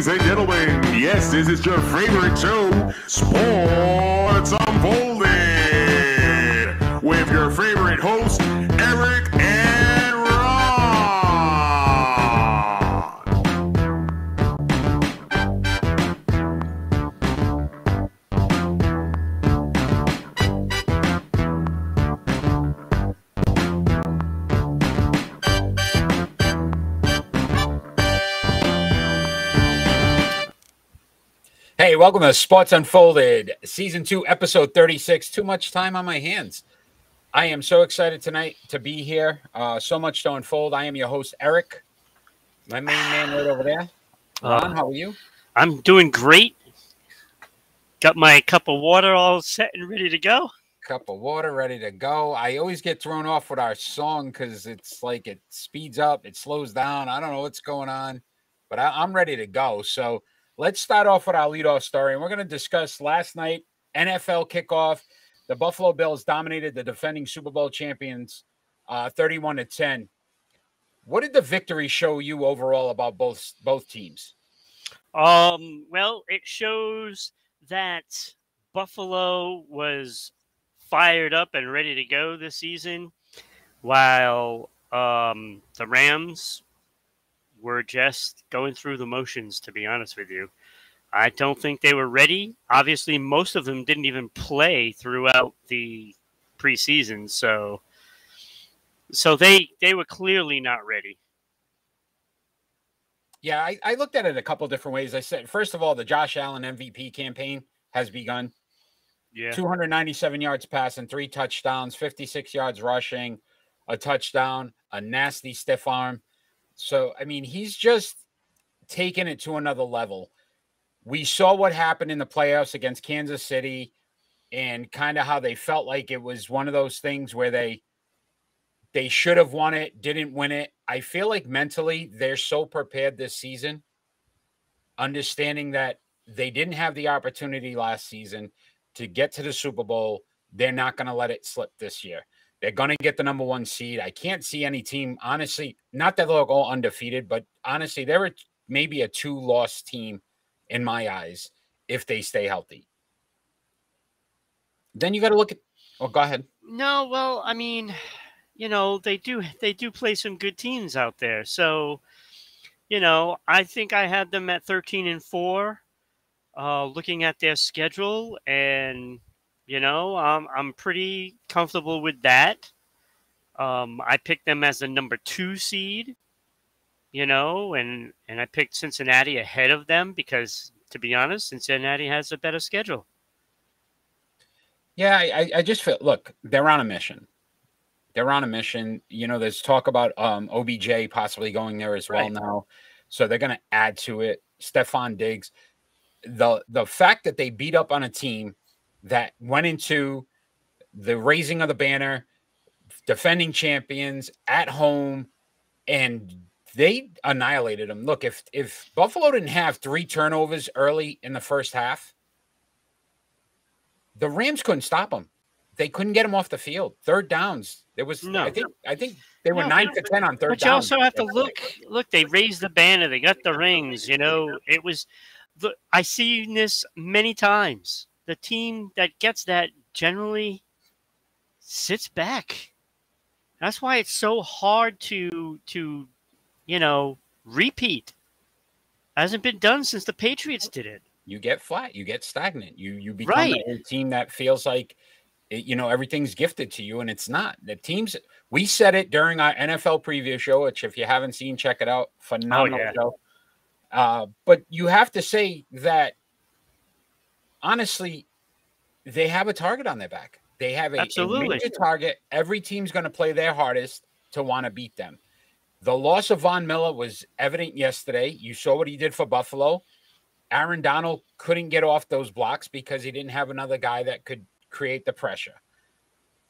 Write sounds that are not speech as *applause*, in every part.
Ladies and gentlemen, yes, this is your favorite show, Sports Unfolded, with your favorite welcome to Sports Unfolded, Season 2, Episode 36. Too much time on my hands. I am so excited tonight to be here. Uh, so much to unfold. I am your host, Eric, my main man right over there. Ron, Uh, how are you? I'm doing great. Got my cup of water all set and ready to go. Cup of water ready to go. I always get thrown off with our song because it's like it speeds up, it slows down. I don't know what's going on, but I, I'm ready to go. So let's start off with our leadoff story. And we're going to discuss last night NFL kickoff. The Buffalo Bills dominated the defending Super Bowl champions uh, 31 to 10. What did the victory show you overall about both both teams? Um, well, it shows that Buffalo was fired up and ready to go this season, while um, the Rams were just going through the motions. To be honest with you, I don't think they were ready. Obviously, most of them didn't even play throughout the preseason, so so they they were clearly not ready. Yeah, I, I looked at it a couple different ways. I said, first of all, the Josh Allen MVP campaign has begun. Yeah. 297 yards passing, three touchdowns, 56 yards rushing, a touchdown, a nasty stiff arm. So, I mean, he's just taken it to another level. We saw what happened in the playoffs against Kansas City and kind of how they felt like it was one of those things where they they should have won it, didn't win it. I feel like mentally they're so prepared this season, understanding that they didn't have the opportunity last season to get to the Super Bowl. They're not going to let it slip this year. They're going to get the number one seed. I can't see any team, honestly, not that they're all undefeated, but honestly, they're maybe a two loss team in my eyes if they stay healthy. Then you got to look at, oh, go ahead. No, well, I mean, you know, they do they do play some good teams out there. So, you know, I think I had them at 13 and 4 uh looking at their schedule and you know, um, I'm pretty comfortable with that. Um, I picked them as the number 2 seed, you know, and and I picked Cincinnati ahead of them because to be honest, Cincinnati has a better schedule. Yeah, I, I- just feel look, they're on a mission. They're on a mission. You know, there's talk about um OBJ possibly going there as well Right. now. So they're gonna add to it. Stefon Diggs. The the fact that they beat up on a team that went into the raising of the banner, defending champions at home, and they annihilated them. Look, if if Buffalo didn't have three turnovers early in the first half, the Rams couldn't stop them. They couldn't get them off the field. Third downs. There was No. I think I think they were No, nine to ten on third But you down. also have to look. Look, they raised the banner. They got the rings. You know, it was. I seen this many times. The team that gets that generally sits back. That's why it's so hard to to, you know, repeat. Hasn't been done since the Patriots did it. You get flat. You get stagnant. You you become Right. a team that feels like it- you know everything's gifted to you, and it's not. The teams we said it during our NFL preview show, which if you haven't seen, check it out. Phenomenal yeah. show. Uh, but you have to say that honestly, they have a target on their back. They have a, a major target. Every team's going to play their hardest to want to beat them. The loss of Von Miller was evident yesterday. You saw what he did for Buffalo. Aaron Donald couldn't get off those blocks because he didn't have another guy that could create the pressure.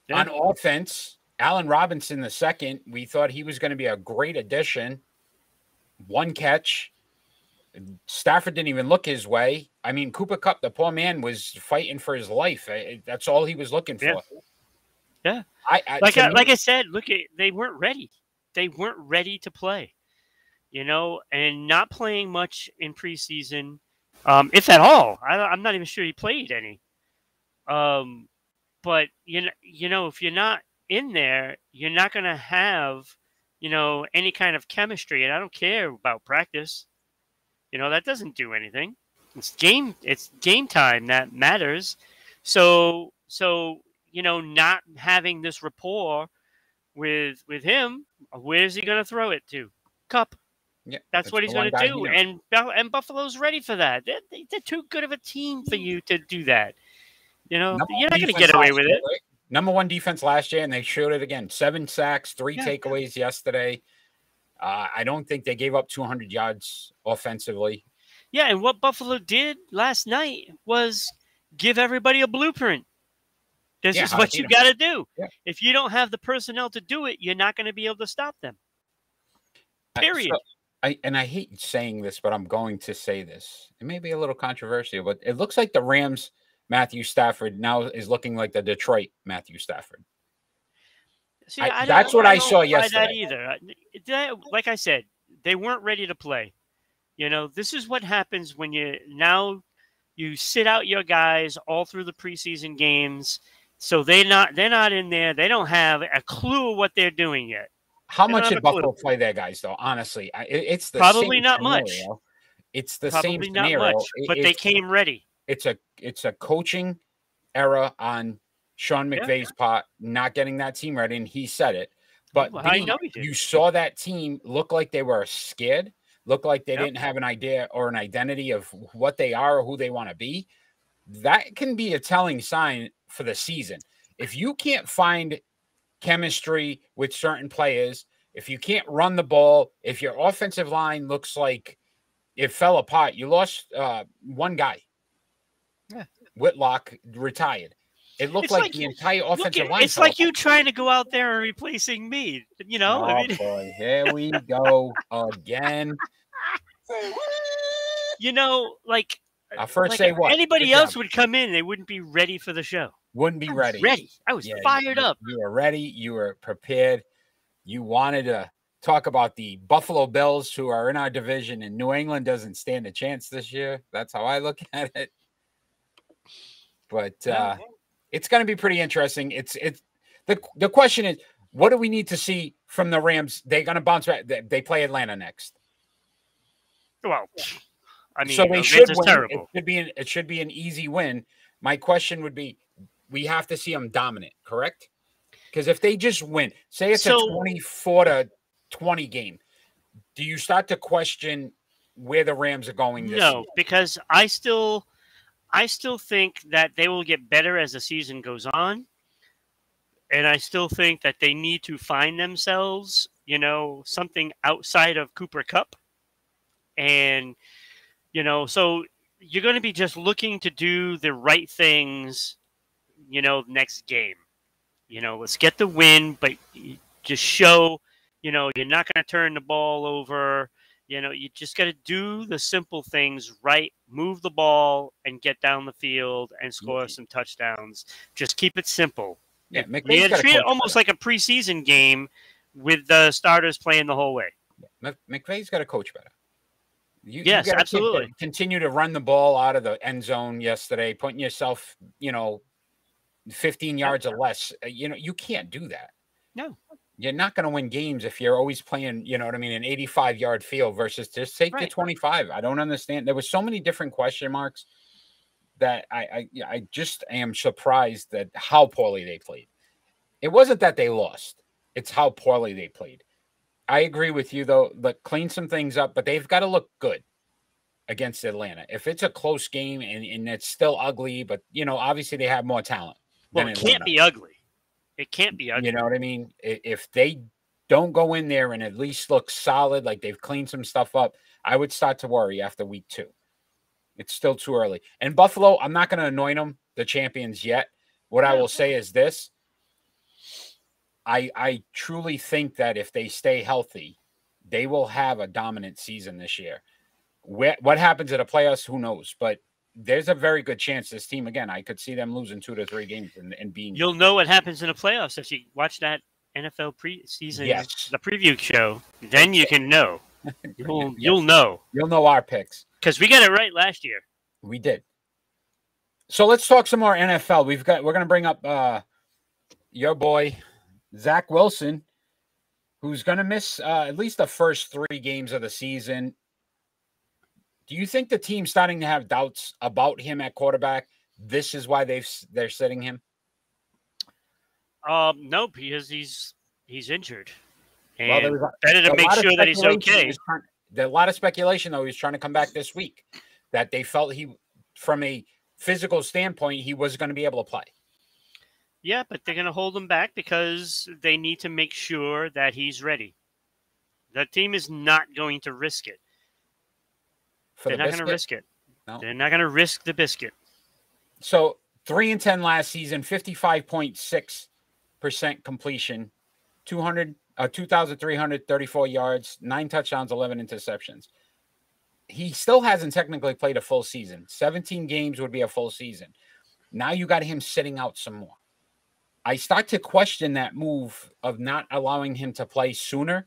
Yeah. On offense, Allen Robinson the second, we thought he was going to be a great addition. One catch. Stafford didn't even look his way. I mean, Cooper Kupp, the poor man, was fighting for his life. I- That's all he was looking for. Yeah. Yeah. I, I Like I, me- like I said, look, at they weren't ready. They weren't ready to play. you know, and not playing much in preseason, um, if at all. I, I'm not even sure he played any. Um, but you know, you know, if you're not in there, you're not going to have, you know, any kind of chemistry. And I don't care about practice. You know, that doesn't do anything. It's game. It's game time that matters. So, so you know, not having this rapport with with him, where's he going to throw it to? Kupp. Yeah, That's what he's going to do, and and Buffalo's ready for that. They're, they're too good of a team for you to do that. You know, Number you're not going to get away with year, it. right? Number one defense last year, and they showed it again. Seven sacks, three Yeah. takeaways yesterday. Uh, I don't think they gave up 200 yards offensively. Yeah, and what Buffalo did last night was give everybody a blueprint. This Yeah, is what you got to do. Yeah. If you don't have the personnel to do it, you're not going to be able to stop them. I- Period. so I and I hate saying this, but I'm going to say this. It may be a little controversial, but it looks like the Rams Matthew Stafford now is looking like the Detroit Matthew Stafford. See, I- I that's what I don't saw yesterday. either. I- that- like I said, they weren't ready to play. You know, this is what happens when you now you sit out your guys all through the preseason games. So they not they're not in there. They don't have a clue what they're doing yet. How They much did. Buffalo play their guys though? Honestly, I- it- it's the Probably same not much. It's the Probably same not scenario. much, It- but they came ready. it's a it's a coaching error on Sean Yeah. McVay's part, not getting that team ready, and he said it. But Well, I B, know he did. you saw that team look like they were scared, look like they Yep. didn't have an idea or an identity of what they are or who they want to be. That can be a telling sign for the season. If you can't find chemistry with certain players, if you can't run the ball, if your offensive line looks like it fell apart, you lost uh, one guy. Yeah. Whitlock retired. It looked like, like- the entire offensive at- line. it's like you trying to go out there and replacing me. You know, Oh I mean, boy, here we go *laughs* again. You know, like I first like say what? anybody Good else job. would come in, they wouldn't be ready for the show. wouldn't be I ready. Ready. I was Yeah, fired you, up. You were ready. You were prepared. You wanted to talk about the Buffalo Bills, who are in our division, and New England doesn't stand a chance this year. That's how I look *laughs* at it. But uh, it's going to be pretty interesting. It's it's the the question is, what do we need to see from the Rams? They're going to bounce back. They, they play Atlanta next, Well, I mean, so they should win. terrible. It should be an, it should be an easy win. My question would be, we have to see them dominant, correct? Because if they just win, say it's So- a twenty-four to twenty game, do you start to question where the Rams are going? This No, season? because I still, I still think that they will get better as the season goes on, and I still think that they need to find themselves, you know, something outside of Cooper Kupp, and you know, so you're going to be just looking to do the right things, you know, next game. You know, let's get the win, but just show, you know, you're not going to turn the ball over. You know, you just got to do the simple things right, move the ball and get down the field and score some touchdowns. Just keep it simple. Yeah, McVay's had treat it almost like a preseason game with the starters playing the whole way. Mc- McVay's got to coach better. You, you Yes, gotta absolutely. Continue to run the ball out of the end zone yesterday, putting yourself, you know, 15 yards or less. Uh, You know, you can't do that. No. You're not going to win games if you're always playing, you know what I mean, an 85 yard field versus just take the 25. I don't understand. There was so many different question marks that I, I, I just am surprised that how poorly they played. It wasn't that they lost; it's how poorly they played. I agree with you though. But clean some things up, but they've got to look good against Atlanta. If it's a close game and, and it's still ugly, but you know, obviously they have more talent. Well, it can't be ugly. It can't be ugly. You know what I mean? If they don't go in there and at least look solid, like they've cleaned some stuff up, I would start to worry after week two. It's still too early. And Buffalo, I'm not going to anoint them the champions yet. What I will say is this: I I truly think that if they stay healthy, they will have a dominant season this year. Where, what happens at the playoffs, who knows? But there's a very good chance this team again. I could see them losing two to three games and, and being You'll know what happens in the playoffs if you watch that NFL preseason, Yes. the preview show. Then you can know. *laughs* You'll you'll know You'll know our picks. because we got it right last year. We did. So let's talk some more NFL. We've got we're gonna bring up uh your boy Zach Wilson, who's gonna miss uh, at least the first three games of the season. Do you think the team's starting to have doubts about him at quarterback? This is why they've they're sitting him. Um, no, because he's he's injured, Well, and there was a- better to make sure that he's okay. was trying- there- a lot of speculation though He's trying to come back this week. That they felt he, from a physical standpoint, he was going to be able to play. Yeah, but they're going to hold him back because they need to make sure that he's ready. The team is not going to risk it. For They're the not going to risk it. No. They're not going to risk the biscuit. So three and ten last season, fifty-five point six percent completion, two hundred, uh, two thousand three hundred thirty-four yards, nine touchdowns, eleven interceptions. He still hasn't technically played a full season. Seventeen games would be a full season. Now you got him sitting out some more. I start to question that move of not allowing him to play sooner,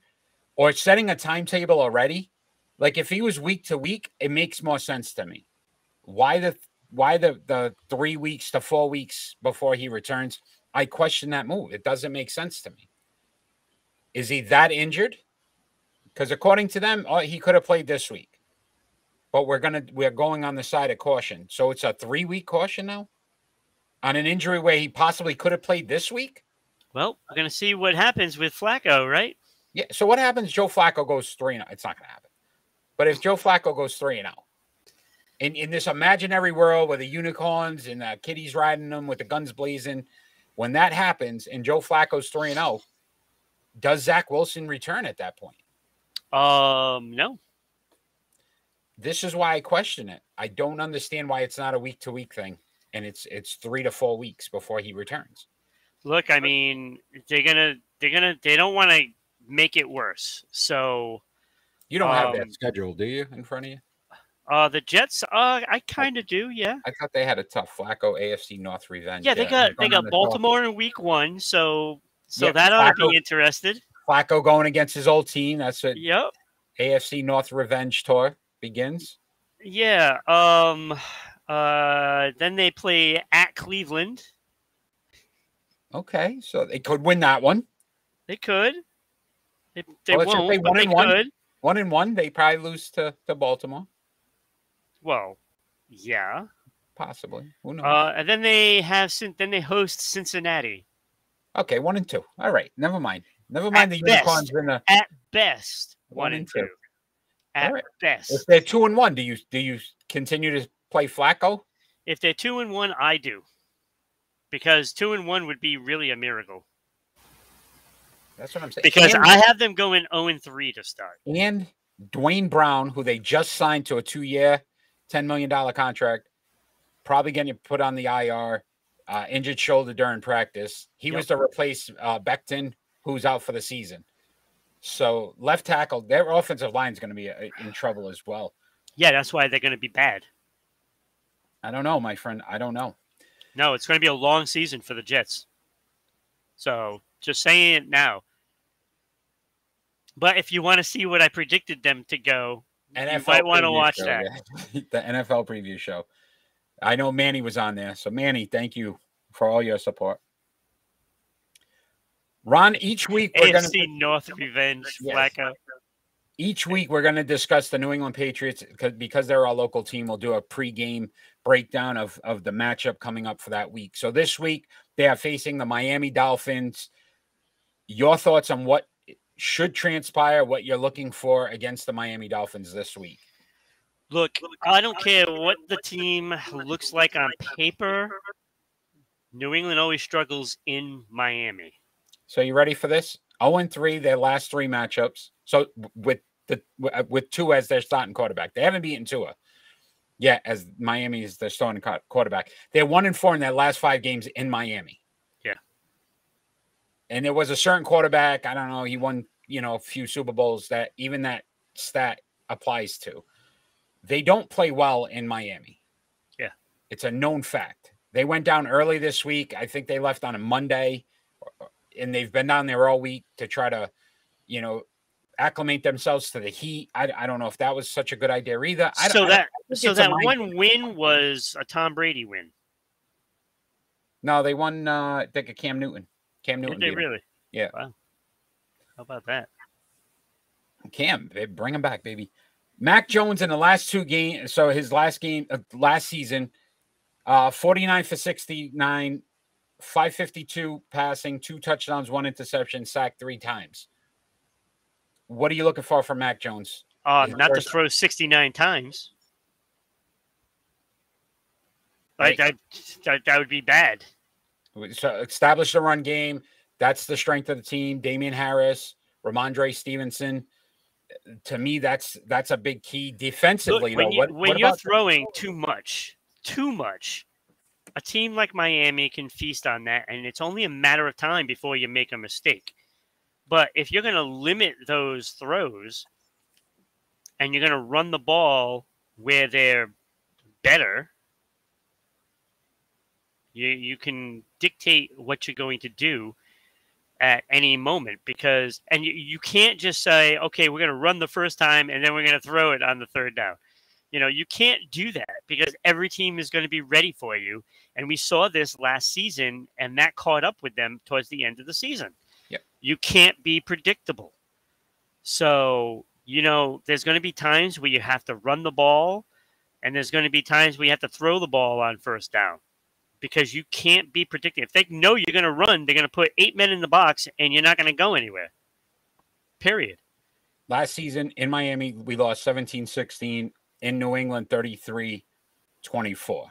or setting a timetable already. Like if he was week to week, it makes more sense to me. Why the why the the three weeks to four weeks before he returns? I question that move. It doesn't make sense to me. Is he that injured? Because according to them, oh, he could have played this week. But we're gonna we're going on the side of caution. So it's a three week caution now on an injury where he possibly could have played this week. Well, we're going to see what happens with Flacco, right? Yeah. So what happens? Joe Flacco goes three and? It's not gonna happen. But if Joe Flacco goes three and out, in in this imaginary world with the unicorns and the kitties riding them with the guns blazing, when that happens and Joe Flacco's three and out, does Zach Wilson return at that point? Um, no. This is why I question it. I don't understand why it's not a week to week thing, and it's it's three to four weeks before he returns. Look, I mean, they're gonna, they're gonna, they don't want to make it worse. So, You don't have Um, that schedule, do you, in front of you? uh, the Jets, uh, I kind of do, yeah. I thought they had a tough Flacco AFC North revenge. Yeah, they uh, got, they got Baltimore in week one, so, so Yeah, that ought to be interested. Flacco going against his old team. That's it. Yep. AFC North revenge tour begins. Yeah. Um. Uh. Then they play at Cleveland. Okay, so they could win that one. They could. They, they Well, won't, but one they one. could. One and one, they probably lose to, to Baltimore, Well, yeah. possibly. Who knows? Uh. And then they have. Then they host Cincinnati. okay, one and two. All right, never mind. Never mind At the best. unicorns in the. At best, One one, and two. two. At Alright. best. If they're two and one, do you do you continue to play Flacco? If they're two and one, I do. Because two and one would be really a miracle. That's what I'm saying. Because and, I have them going 0 and 3 to start. and Duane Brown, who they just signed to a two-year, ten million dollar contract, probably getting put on the IR, uh, injured shoulder during practice. He Yep. was to replace uh, Becton, who's out for the season. So left tackle, their offensive line is going to be uh, in trouble as well. Yeah, that's why they're going to be bad. I don't know, my friend. I don't know. No, it's going to be a long season for the Jets. So just saying it now. But if you want to see what I predicted them to go, you NFL might want to watch show, that. yeah. *laughs* the NFL preview show. I know Manny was on there, so Manny, thank you for all your support. Ron, each week we're going AFC to North revenge, Yes. Flacco. Each week we're going to discuss the New England Patriots because they're our local team. We'll do a pregame breakdown of of the matchup coming up for that week. So this week they are facing the Miami Dolphins. Your thoughts on what should transpire, what you're looking for against the Miami Dolphins this week? Look, I don't care what the team looks like on paper. New England always struggles in Miami. So you ready for this? 0 and 3, their last three matchups. So with the uh, with Tua as their starting quarterback. They haven't beaten Tua yet as Miami is their starting quarterback. They're one and four in their last five games in Miami. Yeah. And there was a certain quarterback, I don't know, he won, you know, a few Super Bowls that even that stat applies to. They don't play well in Miami. Yeah. It's a known fact. They went down early this week. I think they left on a Monday and they've been down there all week to try to, you know, acclimate themselves to the heat. I, I don't know if that was such a good idea either. I, so I, that I so that one win was a Tom Brady win. No, they won. Uh, I think a Cam Newton. Cam Newton. Did they really? Yeah. Wow. How about that? Cam, bring him back, baby. Mac Jones in the last two games. So his last game, uh, last season, uh, 49 for 69, 552 passing, two touchdowns, one interception, sacked three times. What are you looking for from Mac Jones? Uh, not to throw 69 times. Right. That, that, that would be bad. So establish the run game. That's the strength of the team. Damien Harris, Rhamondre Stevenson. To me, that's that's a big key defensively. Look, when, though, you, what, when what you're throwing too much, too much, a team like Miami can feast on that, and it's only a matter of time before you make a mistake. But if you're going to limit those throws and you're going to run the ball where they're better, you you can dictate what you're going to do at any moment because and you, you can't just say, okay, we're going to run the first time and then we're going to throw it on the third down. You know, you can't do that because every team is going to be ready for you. And we saw this last season, and that caught up with them towards the end of the season. Yep. You can't be predictable. So, you know, there's going to be times where you have to run the ball, and there's going to be times where you have to throw the ball on first down because you can't be predicting. If they know you're going to run, they're going to put eight men in the box and you're not going to go anywhere. Period. Last season in Miami, we lost 17 16. In New England, 33 24.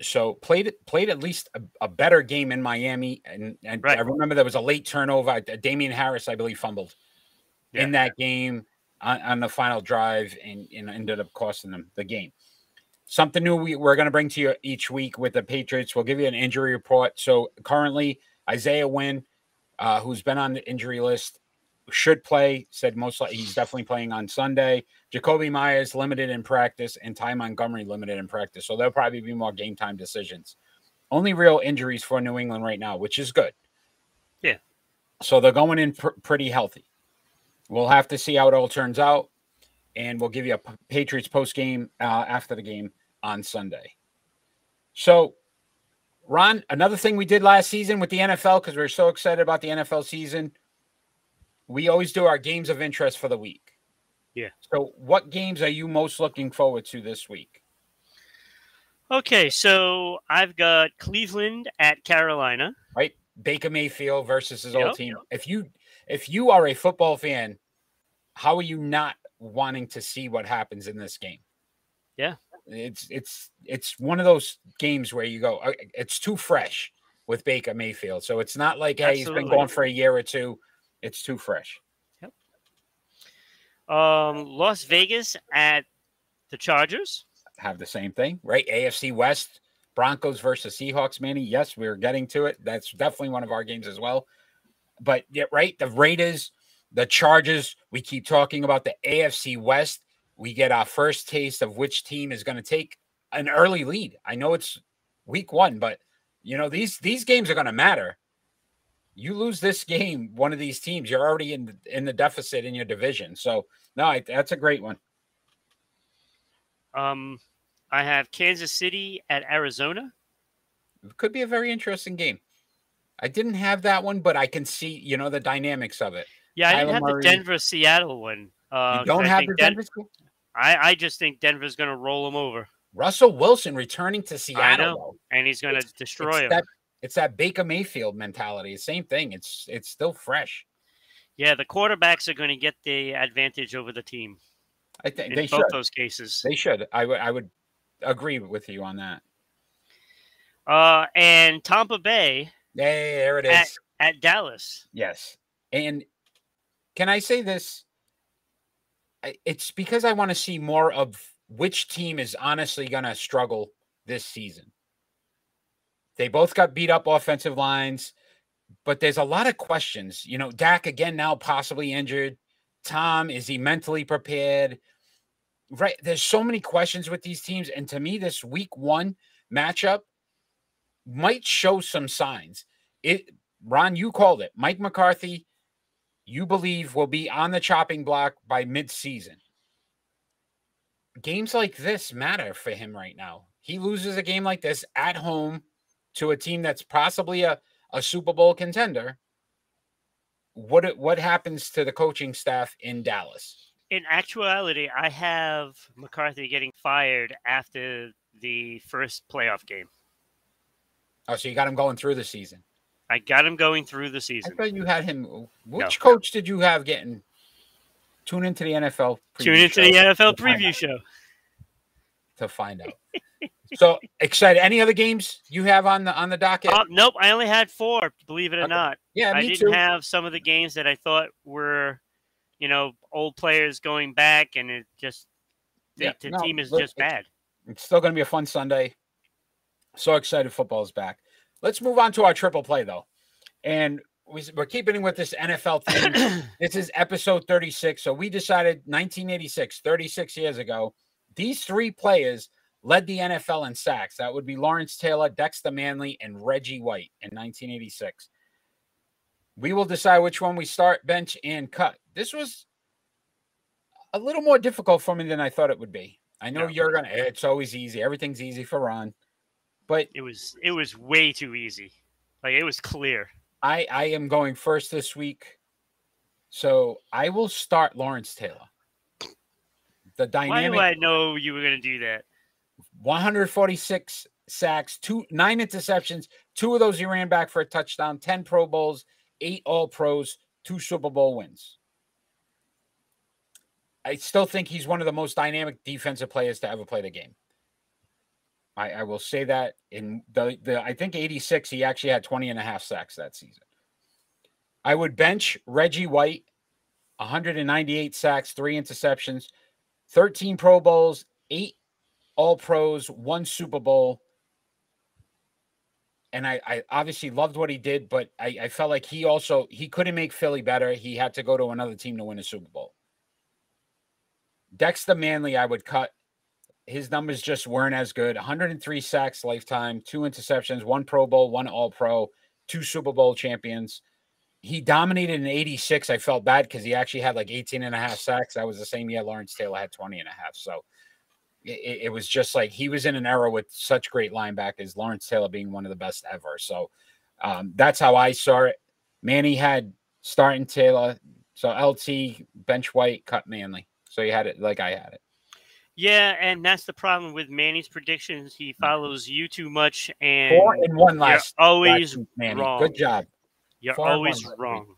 So played played at least a, a better game in Miami. And, and right. I remember there was a late turnover. Damien Harris, I believe, fumbled yeah. in that game on, on, the final drive and, and ended up costing them the game something new we, we're going to bring to you each week with the Patriots. We'll give you an injury report. So currently, Isaiah Wynn, uh, who's been on the injury list, should play. Said most likely he's definitely playing on Sunday. Jakobi Myers limited in practice, and Ty Montgomery limited in practice. So there'll probably be more game time decisions. Only real injuries for New England right now, which is good. Yeah. So they're going in pr- pretty healthy. We'll have to see how it all turns out and we'll give you a Patriots post game uh, after the game on Sunday. So, Ron, another thing we did last season with the NFL because we are so excited about the NFL season, we always do our games of interest for the week. Yeah. So, what games are you most looking forward to this week? Okay, so I've got Cleveland at Carolina. Right, Baker Mayfield versus his Yep. old team. If you if you are a football fan, how are you not wanting to see what happens in this game? Yeah. It's it's it's one of those games where you go, "Uh, it's too fresh with Baker Mayfield. So it's not like, hey, he's been Absolutely. going for a year or two. It's too fresh. Um, Las Vegas at the Chargers. Have the same thing, right? AFC West, Broncos versus Seahawks, Manny. Yes, we're getting to it. That's definitely one of our games as well. But yeah, right, the Raiders, the Chargers, we keep talking about the AFC West. We get our first taste of which team is going to take an early lead. I know it's week one, but you know, these these games are going to matter. You lose this game, one of these teams, you're already in the, in the deficit in your division. So, no, I, that's a great one. Um, I have Kansas City at Arizona. It could be a very interesting game. I didn't have that one, but I can see, you know, the dynamics of it. Yeah, I didn't have Murray. the Denver Seattle one. Uh, You don't have the Denver. School? I, I just think Denver's going to roll them over, Russell Wilson returning to Seattle. know. and he's going to destroy them. that it's that Baker Mayfield mentality. Same thing. It's it's still fresh. Yeah, the quarterbacks are going to get the advantage over the team I think in they both should. those cases. They should. I would I would agree with you on that. Uh, and Tampa Bay Hey, there it is. At- at Dallas. Yes. And can I say this? It's because I want to see more of which team is honestly going to struggle this season. They both got beat up offensive lines, but there's a lot of questions. You know, Dak again now possibly injured. Tom, is he mentally prepared? Right. There's so many questions with these teams. And to me, this week one matchup might show some signs. It Ron, you called it. Mike McCarthy you believe will be on the chopping block by mid-season. Games like this matter for him right now. He loses a game like this at home to a team that's possibly a, a Super Bowl contender. What what happens to the coaching staff in Dallas? In actuality, I have McCarthy getting fired after the first playoff game. Oh, so you got him going through the season. I got him going through the season. I thought you had him. Which No. coach did you have getting? Tune into the NFL. Tune into the NFL preview show. to find out. *laughs* so excited! Any other games you have on the on the docket? Uh, nope, I only had four. Believe it or Okay. not, yeah, I didn't too. have some of the games that I thought were, you know, old players going back, and it just the, Yeah, the no, team is look, just bad. It's still going to be a fun Sunday. So excited football is back. Let's move on to our triple play though, and we, we're keeping with this NFL theme. *coughs* this is episode 36. So we decided 1986, 36 years ago, these three players led the NFL in sacks. That would be Lawrence Taylor, Dexter Manley, and Reggie White in 1986. We will decide which one we start, bench, and cut. This was a little more difficult for me than I thought it would be. I know Yeah. you're gonna. It's always easy. Everything's easy for Ron, but It was it was way too easy. Like it was clear. I I am going first this week, so I will start Lawrence Taylor. The dynamic. Why do I know you were going to do that? 146 sacks, two nine interceptions, two of those he ran back for a touchdown, 10 Pro Bowls, eight All Pros, two Super Bowl wins. I still think he's one of the most dynamic defensive players to ever play the game. I, I will say that in the, the I think 86, he actually had 20 and a half sacks that season. I would bench Reggie White, 198 sacks, three interceptions, 13 Pro Bowls, eight all pros, one Super Bowl. And I, I obviously loved what he did, but I, I felt like he also he couldn't make Philly better. He had to go to another team to win a Super Bowl. Dexter Manley, I would cut. His numbers just weren't as good. 103 sacks lifetime, two interceptions, one Pro Bowl, one All Pro, two Super Bowl champions. He dominated in 86. I felt bad because he actually had like 18 and a half sacks. That was the same year Lawrence Taylor had 20 and a half. So it, it was just like he was in an era with such great linebackers, Lawrence Taylor being one of the best ever. So um, that's how I saw it. Manny had starting Taylor, so LT bench White cut Manley. So he had it like I had it. Yeah, and that's the problem with Manny's predictions. He follows you too much, and Four and one last. always last Manny. wrong. Good job. You're Four always wrong.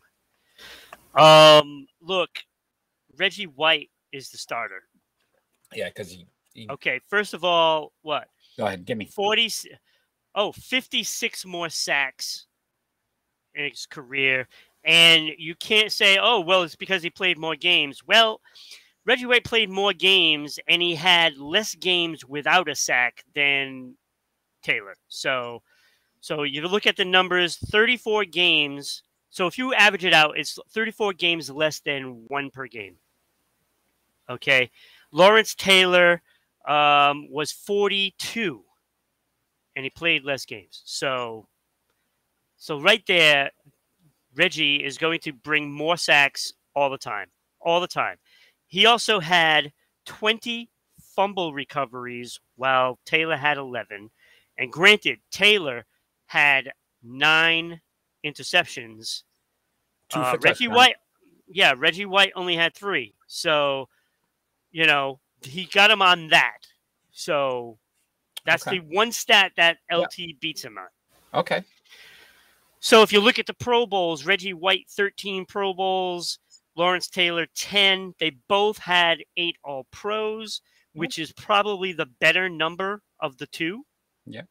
Um, look, Reggie White is the starter. Yeah, because he Okay, first of all, what? go ahead, give me 40 s- oh 56 more sacks in his career and you can't say oh well it's because he played more games. Well reggie white played more games and he had less games without a sack than taylor. So so you look at the numbers 34 games so if you average it out it's 34 games less than one per game. Okay lawrence taylor um, was 42 and he played less games. So, so right there, Reggie is going to bring more sacks all the time, all the time. He also had 20 fumble recoveries while Taylor had 11. And granted, Taylor had nine interceptions. two Uh, Reggie touchdown. White, yeah, Reggie White only had three. So, you know, he got him on that. So that's Okay. the one stat that LT beats him on. Okay. So if you look at the Pro Bowls, Reggie White 13 Pro Bowls, Lawrence Taylor 10. They both had eight All Pros, which is probably the better number of the two. Yeah.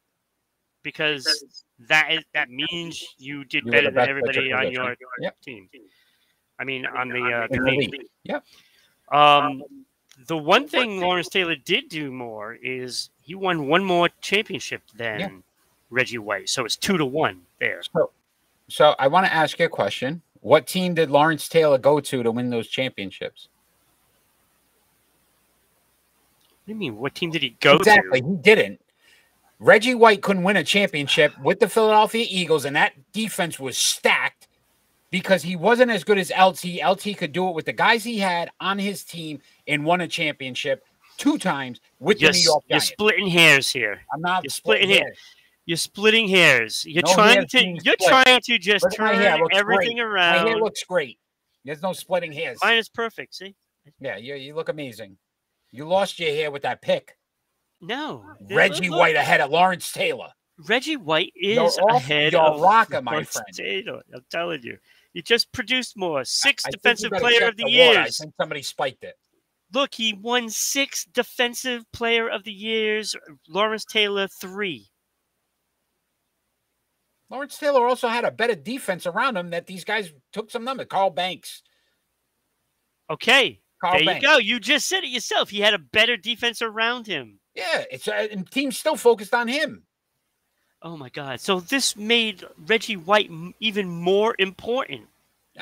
Because that is that means you did You better than everybody on position. your Yep. team. I mean, on the uh, the the league. league. Yep. Um, the one thing Lawrence Taylor did do more is he won one more championship than Yeah. Reggie White, so it's two to one there. So, so I want to ask you a question. What team did Lawrence Taylor go to to win those championships? What do you mean? What team did he go exactly. to? Exactly. He didn't. Reggie White couldn't win a championship with the Philadelphia Eagles, and that defense was stacked. Because he wasn't as good as LT. LT could do it with the guys he had on his team and won a championship two times with You're, the New York you're Giants. splitting hairs here. I'm not you're splitting splitting hairs. You're splitting hairs. You're No trying hairs to. You're split. trying to just Look turn hair, it looks everything great. My around. hair looks great. There's no splitting hairs. Mine is perfect. See? Yeah, you, you look amazing. You lost your hair with that pick. No. Reggie White ahead of Lawrence Taylor. Reggie White You're is off ahead your of rocker, my Lawrence friend. Taylor. I'm telling you. He just produced more. Six I defensive better player of the, water. I think somebody spiked it. Look, he won six defensive player of the years. Lawrence Taylor three. Lawrence Taylor also had a better defense around him that these guys took some numbers. Carl Banks. Okay, Carl there you go. You just said it yourself. He had a better defense around him. Yeah, it's uh, and teams still focused on him. Oh my God! So this made Reggie White m- even more important.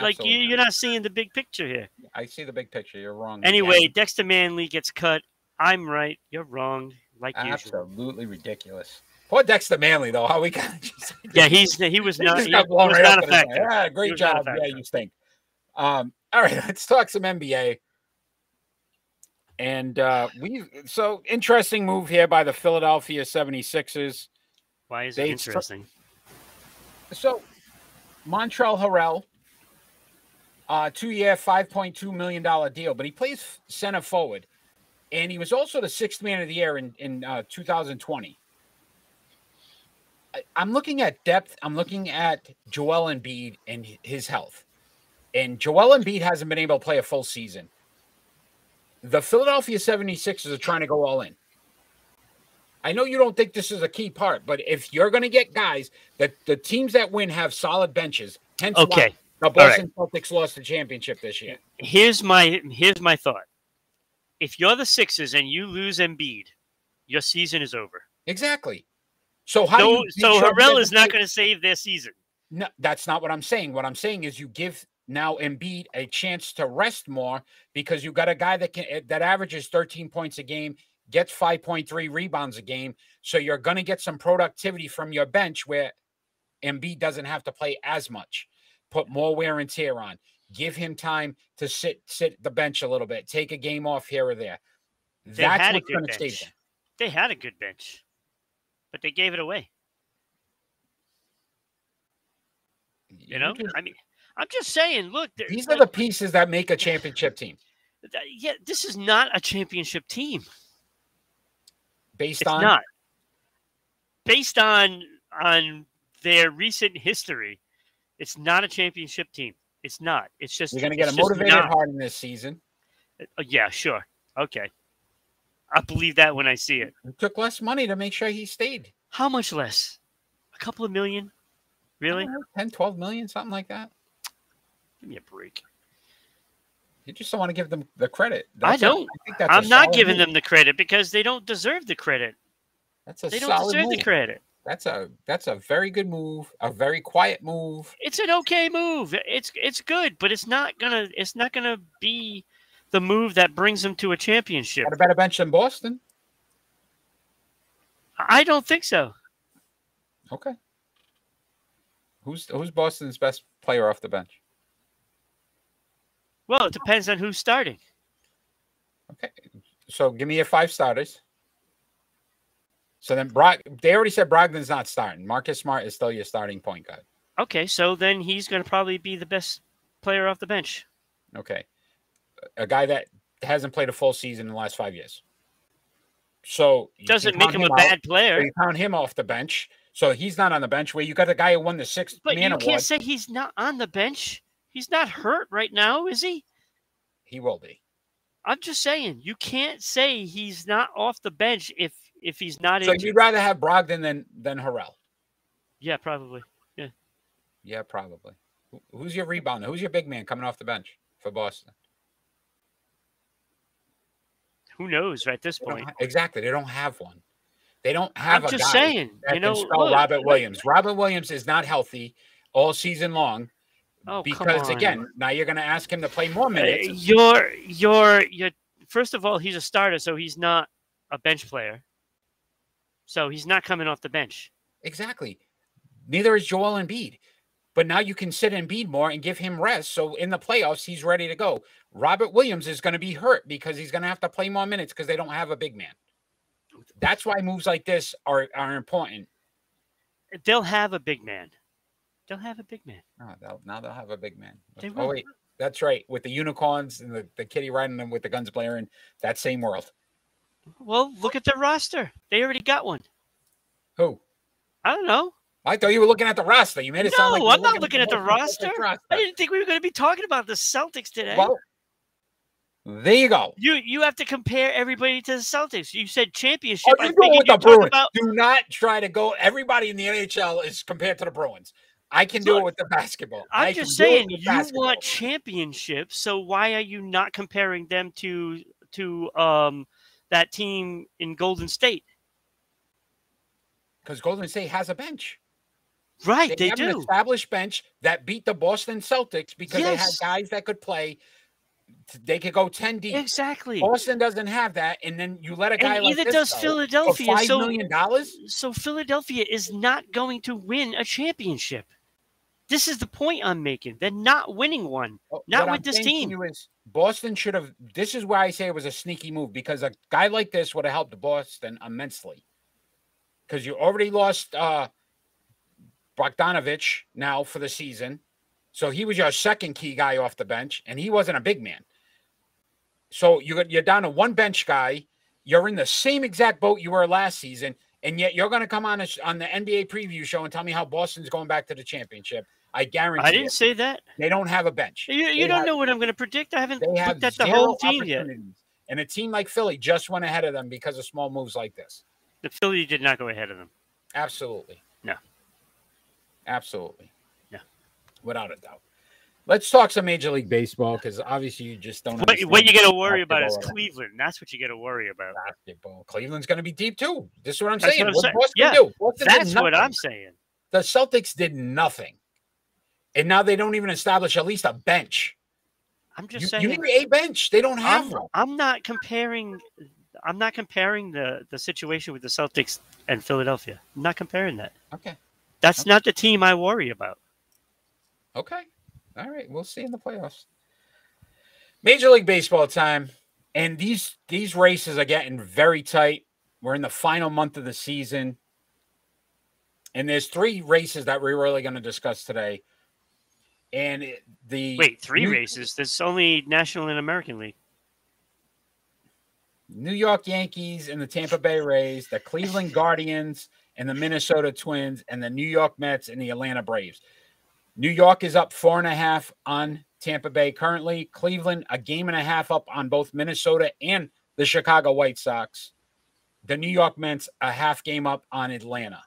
Like you, you're not seeing the big picture here. I see the big picture. You're wrong. Anyway. Dexter Manley gets cut. I'm right. You're wrong. Like usual. absolutely ridiculous. Poor Dexter Manley, though. How we got *laughs* Yeah, he's he was not. He, got blown was right not a in his head. factor. Yeah, great job. Yeah, you stink. Um, all right, *laughs* let's talk some NBA. And uh, we so interesting move here by the Philadelphia 76ers. Why is it interesting? So Montrezl Harrell, uh, two year, $5.2 million deal, but he plays center forward. And he was also the sixth man of the year in, in uh, 2020. I- I'm looking at depth. I'm looking at Joel Embiid and his health. And Joel Embiid hasn't been able to play a full season. The Philadelphia 76ers are trying to go all in. I know you don't think this is a key part, but if you're going to get guys that the teams that win have solid benches, hence Okay. why the Boston Celtics lost the championship this year. Here's my here's my thought. If you're the Sixers and you lose Embiid, your season is over. Exactly. So how do So, so Harrell is not going to save their season. No, that's not what I'm saying. What I'm saying is you give now Embiid a chance to rest more because you've got a guy that can that averages 13 points a game, gets 5.3 rebounds a game. So you're going to get some productivity from your bench where Embiid doesn't have to play as much. Put more wear and tear on. Give him time to sit sit the bench a little bit, take a game off here or there. They That's had a what's good going to bench. them. They had a good bench, but they gave it away. You know, just- I mean, I'm just saying. Look, these are the pieces that make a championship team *sighs* yeah, this is not a championship team. Based It's on not based on on their recent history. It's not a championship team. It's not. It's just You're going to get a motivated not. Harden this season. Uh, yeah, sure. Okay. I believe that when I see it. It took less money to make sure he stayed. How much less? A couple of million? Really? Know, 10, 12 million, something like that. Give me a break. You just don't want to give them the credit. I That's a- don't. think that's a I'm not giving move. them the credit because they don't deserve the credit. That's a They don't deserve move. the credit. That's a that's a very good move. A very quiet move. It's an okay move. It's it's good, but it's not gonna it's not gonna be the move that brings them to a championship. Got a better bench than Boston. I don't think so. Okay. Who's who's Boston's best player off the bench? Well, it depends on who's starting. Okay. So give me your five starters. So then Brog they already said Brogdon's not starting. Marcus Smart is still your starting point guard. Okay, so then he's going to probably be the best player off the bench. Okay. A guy that hasn't played a full season in the last five years. So Doesn't make count him a out. bad So player. you count him off the bench. So he's not on the bench. Where you got the guy who won the sixth But man you award. can't say he's not on the bench. He's not hurt right now, is he? He will be. I'm just saying, you can't say he's not off the bench if if he's not So injured. you'd rather have Brogdon than than Harrell. Yeah, probably. Yeah, Yeah, probably. Who's your rebounder? Who's your big man coming off the bench for Boston? Who knows at this They point? exactly. They don't have one. They don't have I'm a just guy saying, that you know, can spell look, Robert look- Williams. Robert Williams is not healthy all season long Oh, come because on. again, now you're going to ask him to play more Uh, minutes. you're you're you're first of all, he's a starter, so he's not a bench player. So he's not coming off the bench. Exactly. Neither is Joel Embiid. But now you can sit Embiid more and give him rest. So in the playoffs, he's ready to go. Robert Williams is going to be hurt because he's going to have to play more minutes because they don't have a big man. That's why moves like this are, are important. They'll have a big man. They'll have a big man. Oh, they'll, now they'll have a big man. They oh, will. wait. That's right. With the unicorns and the, the kitty riding them with the guns blaring, that same world. Well, look at their roster. They already got one. Who? I don't know. I thought you were looking at the roster. You made it sound like No, you were I'm not looking at the specific roster. I didn't think we were going to be talking about the Celtics today. Well, there you go. you you have to compare everybody to the Celtics. You said championship. I you go figured with the Bruins. about Do not try to go. Everybody in the NHL is compared to the Bruins. I can do Look, it with the basketball. I'm I just do saying you basketball. want championships, so why are you not comparing them to to um that team in Golden State? because Golden State has a bench. Right, they, have an established bench that beat the Boston Celtics because they had guys that could play. They could go ten deep. Exactly. Boston doesn't have that, and then you let a guy And like either this does go for Philadelphia. five So million dollars. so Philadelphia is not going to win a championship. This is the point I'm making. They're not winning one. Not with I'm this team. is Boston should have. This is why I say it was a sneaky move because a guy like this would have helped Boston immensely. Because you already lost uh Bogdanovich now for the season, so he was your second key guy off the bench, and he wasn't a big man. So you got you're down to one bench guy. You're in the same exact boat you were last season, and yet you're going to come on a, on the NBA preview show and tell me how Boston's going back to the championship. I guarantee I didn't it. say that. they don't have a bench. You, you don't have- know what I'm going to predict. I haven't they have looked at the whole team yet. And a team like Philly just went ahead of them because of small moves like this. The Philly did not go ahead of them. Absolutely. No. Absolutely. No. Without a doubt. Let's talk some Major League Baseball because obviously you just don't. What, what you got to worry about is Cleveland. That's what you got to worry about. Basketball. Cleveland's going to be deep too. This is what I'm That's saying. what I'm What saying. Yeah, That's what. I'm saying. The Celtics did nothing, and now they don't even establish at least a bench. I'm just You, saying. you need a bench. They don't have I'm, one. I'm not comparing. I'm not comparing the the situation with the Celtics and Philadelphia. I'm not comparing that. Okay. That's Okay. not the team I worry about. Okay. All right. We'll see in the playoffs. Major League Baseball time. And these these races are getting very tight. We're in the final month of the season. And there's three races that we're really going to discuss today. And it- the Wait, three New- races. There's only National and American League. New York Yankees and the Tampa Bay Rays, the Cleveland Guardians and the Minnesota Twins, and the New York Mets and the Atlanta Braves. New York is up four and a half on Tampa Bay currently. Cleveland, a game and a half up on both Minnesota and the Chicago White Sox. The New York Mets, a half game up on Atlanta.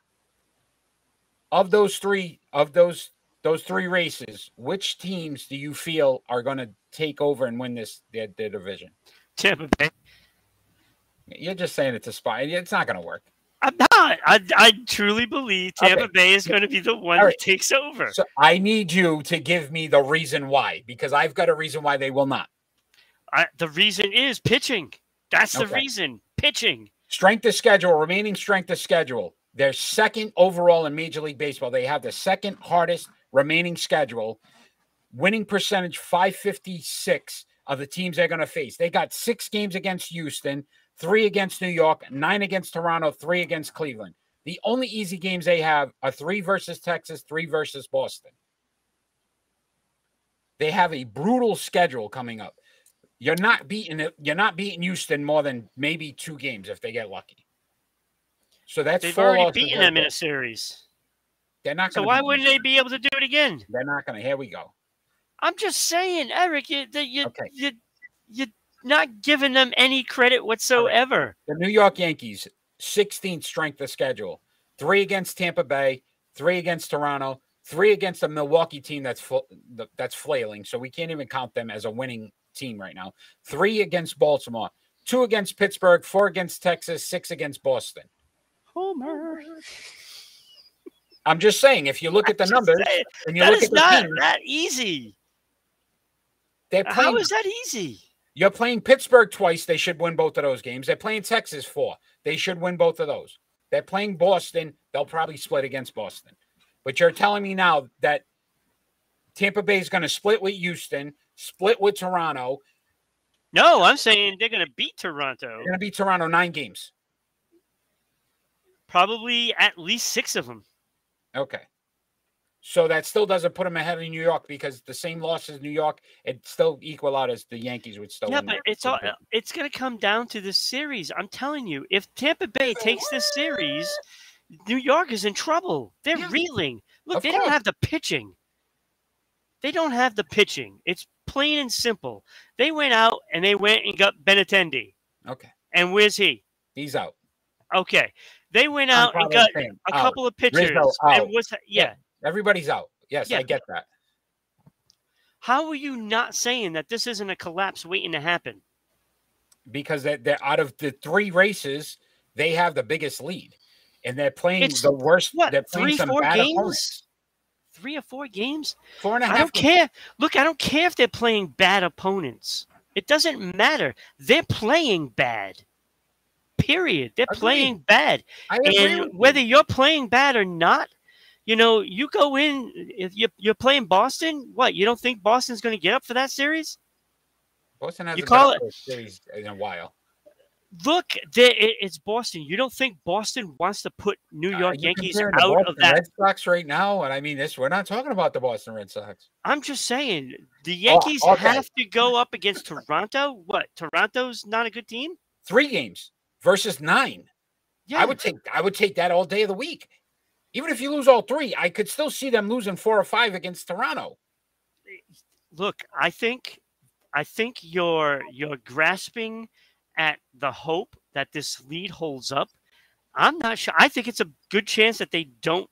Of those three, of those those three races, which teams do you feel are going to take over and win this their, their division? Tampa Bay. You're just saying it to spy. It's not going to work. I'm not. I, I truly believe Tampa Okay. Bay is going to be the one All that takes over. So I need you to give me the reason why, because I've got a reason why they will not. I, the reason is pitching. That's the Okay. reason. Pitching. Strength of schedule, remaining strength of schedule. They're second overall in Major League Baseball. They have the second hardest remaining schedule. Winning percentage 556 of the teams they're going to face. They got six games against Houston, three against New York, nine against Toronto, three against Cleveland. The only easy games they have are three versus Texas, three versus Boston. They have a brutal schedule coming up. You're not beating. You're not beating Houston more than maybe two games if they get lucky. So that's They've four already beaten them in a series. They're not So why wouldn't they be able to do it again? They're not going to. Here we go. I'm just saying, Eric, you, that you, Okay. you, you're not giving them any credit whatsoever. The New York Yankees, 16th strength of schedule. Three against Tampa Bay, three against Toronto, three against a Milwaukee team that's fl- that's flailing. So we can't even count them as a winning team right now. Three against Baltimore, two against Pittsburgh, four against Texas, six against Boston. Homer. I'm just saying, if you look at the numbers saying, and you that look is at the not that easy. they're How playing. is that easy? You're playing Pittsburgh twice. They should win both of those games. They're playing Texas four. They should win both of those. They're playing Boston. They'll probably split against Boston. But you're telling me now that Tampa Bay is going to split with Houston, split with Toronto. No, I'm saying they're going to beat Toronto. They're going to beat Toronto nine games. Probably at least six of them. Okay. So that still doesn't put them ahead of New York because the same loss as New York, it still equal out as the Yankees would still. Yeah, but it's all uh, it's going to come down to the series. I'm telling you, if Tampa Bay takes this series, New York is in trouble. They're Yeah. reeling. Look, Of they don't have the pitching. They don't have the pitching. It's plain and simple. They went out and they went and got Benintendi. okay. And where's he? He's out. Okay. They went out and got saying a out. couple of pitchers. And what's yeah. Everybody's out. Yes, Yeah. I get that. How are you not saying that this isn't a collapse waiting to happen? Because they're, they're out of the three races, they have the biggest lead, and they're playing It's- the worst. what, they're playing three, some four bad games? opponents. Three or four games? Four and a half. I don't care. Look, I don't care if they're playing bad opponents. It doesn't matter. They're playing bad. Period. They're Agreed. playing bad. I agree with And you. whether you're playing bad or not, you know, you go in if you're, you're playing Boston, what? You don't think Boston's going to get up for that series? Boston hasn't call up for a series in a while. Look, it- it's Boston. You don't think Boston wants to put New Uh, York you Yankees out Boston of that? Red Sox right now, and I mean this. We're not talking about the Boston Red Sox. I'm just saying the Yankees Oh, okay. have to go up against Toronto. What? Toronto's not a good team. Three games versus nine. Yeah, I would take. I would take that all day of the week. Even if you lose all three, I could still see them losing four or five against Toronto. look. I think, I think you're you're grasping at the hope that this lead holds up. I'm not sure. I think it's a good chance that they don't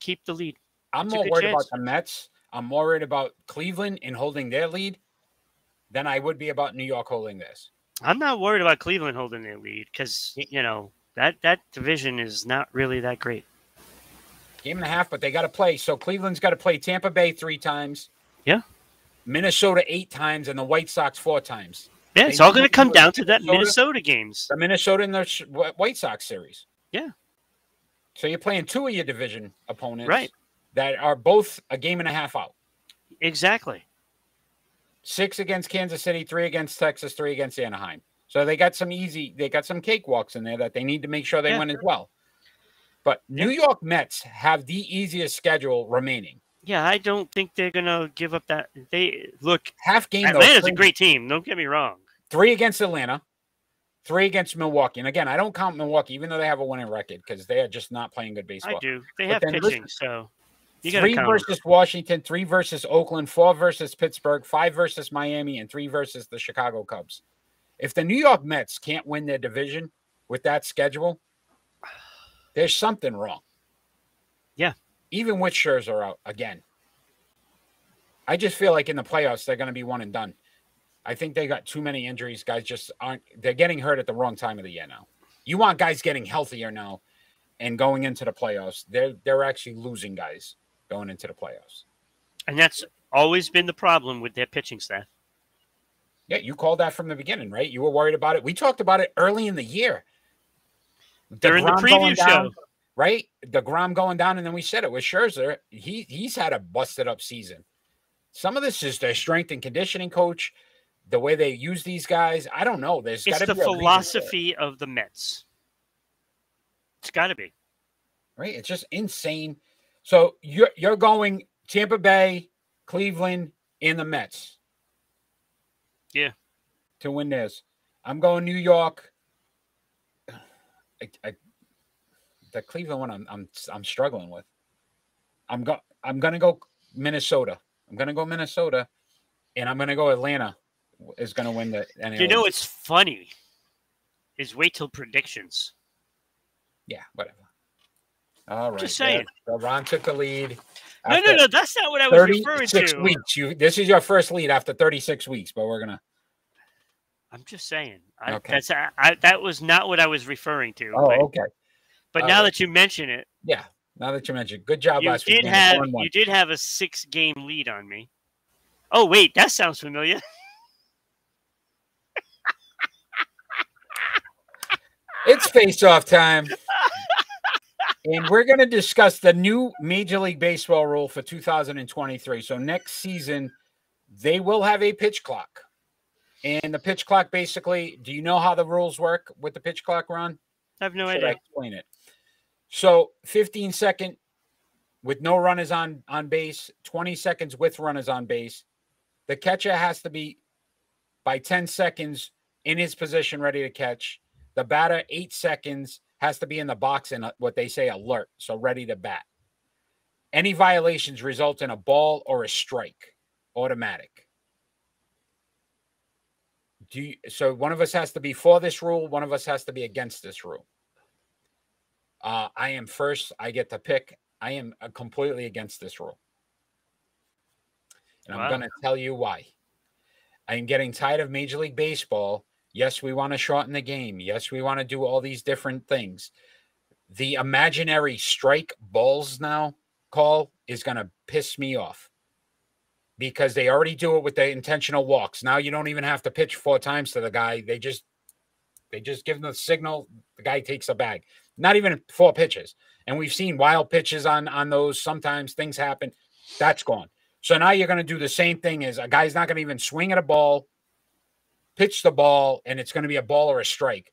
keep the lead. I'm It's more worried chance. about the Mets. I'm more worried about Cleveland in holding their lead than I would be about New York holding this. I'm not worried about Cleveland holding their lead because you know that that division is not really that great. Game and a half, but they got to play. So Cleveland's got to play Tampa Bay three times. Yeah. Minnesota eight times, and the White Sox four times. Yeah, They it's all going to come down to that Minnesota. Minnesota games. The Minnesota and the White Sox series. Yeah. So you're playing two of your division opponents, Right. That are both a game and a half out. Exactly. Six against Kansas City, three against Texas, three against Anaheim. So they got some easy, they got some cakewalks in there that they need to make sure they Yeah. win as well. But New York Mets have the easiest schedule remaining. Yeah, I don't think they're gonna give up that. They look. Half game though, Atlanta's a great team. Don't get me wrong. three against Atlanta, three against Milwaukee. And again, I don't count Milwaukee, even though they have a winning record, because they are just not playing good baseball. I do. They But have pitching, listen, so you got to three versus Washington, three versus Oakland, four versus Pittsburgh, five versus Miami, and three versus the Chicago Cubs. If the New York Mets can't win their division with that schedule, there's something wrong. Yeah. Even with Scherzer out again. I just feel like in the playoffs, they're going to be one and done. I think they got too many injuries. Guys just aren't, they're getting hurt at the wrong time of the year now. You want guys getting healthier now and going into the playoffs. They're, they're actually losing guys going into the playoffs. and that's always been the problem with their pitching staff. Yeah, you called that from the beginning, right? You were worried about it. We talked about it early in the year. During the DeGrom preview show. right? deGrom going down, and then we said it with Scherzer. He he's had a busted up season. Some of this is their strength and conditioning coach, the way they use these guys. I don't know. There's got It's the be a reason for it, philosophy of the Mets. It's got to be. right? It's just insane. So you're you're going Tampa Bay, Cleveland, and the Mets. Yeah. To win this, I'm going New York. I, I, the Cleveland one, I'm I'm I'm struggling with. I'm go I'm gonna go Minnesota. I'm gonna go Minnesota, and I'm gonna go Atlanta is gonna win the. NL You know, it's funny. Is wait till predictions. yeah, whatever. All right, Just saying. so Ron took the lead. No, no, no. That's not what I was referring to. Six weeks. You this is your first lead after 36 weeks, but we're gonna. I'm just saying. I, Okay. That's I, I, that was not what I was referring to. Oh, but okay. but all now right. that you mention it, Yeah. Now that you mentioned, it. good job you last did man. have One, one. you did have a six game lead on me. Oh wait, that sounds familiar. *laughs* It's face off time. And we're going to discuss the new Major League Baseball rule for 2023. So next season, they will have a pitch clock. And the pitch clock basically, do you know how the rules work with the pitch clock, Ron? I have no Should idea. I explain it? So 15 second with no runners on on base, 20 seconds with runners on base. The catcher has to be by 10 seconds in his position ready to catch. The batter 8 seconds has to be in the box and what they say alert, so ready to bat. Any violations result in a ball or a strike, automatic. Do you, so one of us has to be for this rule, one of us has to be against this rule. Uh, I am first. I get to pick. I am uh, completely against this rule. And I'm going to tell you why. I am getting tired of Major League Baseball. Yes, we want to shorten the game. Yes, we want to do all these different things. The imaginary strike balls now call is going to piss me off because they already do it with the intentional walks. Now you don't even have to pitch four times to the guy. They just they just give them the signal. The guy takes a bag. Not even four pitches. And we've seen wild pitches on on those. Sometimes things happen. That's gone. So now you're going to do the same thing as a guy's not going to even swing at a ball, pitch the ball, and it's going to be a ball or a strike.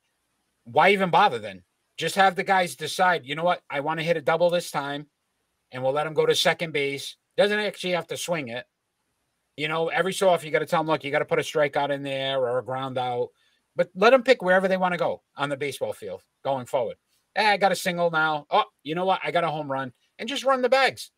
Why even bother then? Just have the guys decide, you know what? I want to hit a double this time, and we'll let him go to second base. Doesn't actually have to swing it. You know, every so often you got to tell them, look, you got to put a strikeout in there or a ground out, but let them pick wherever they want to go on the baseball field going forward. Eh, I got a single now. Oh, you know what? I got a home run and just run the bags.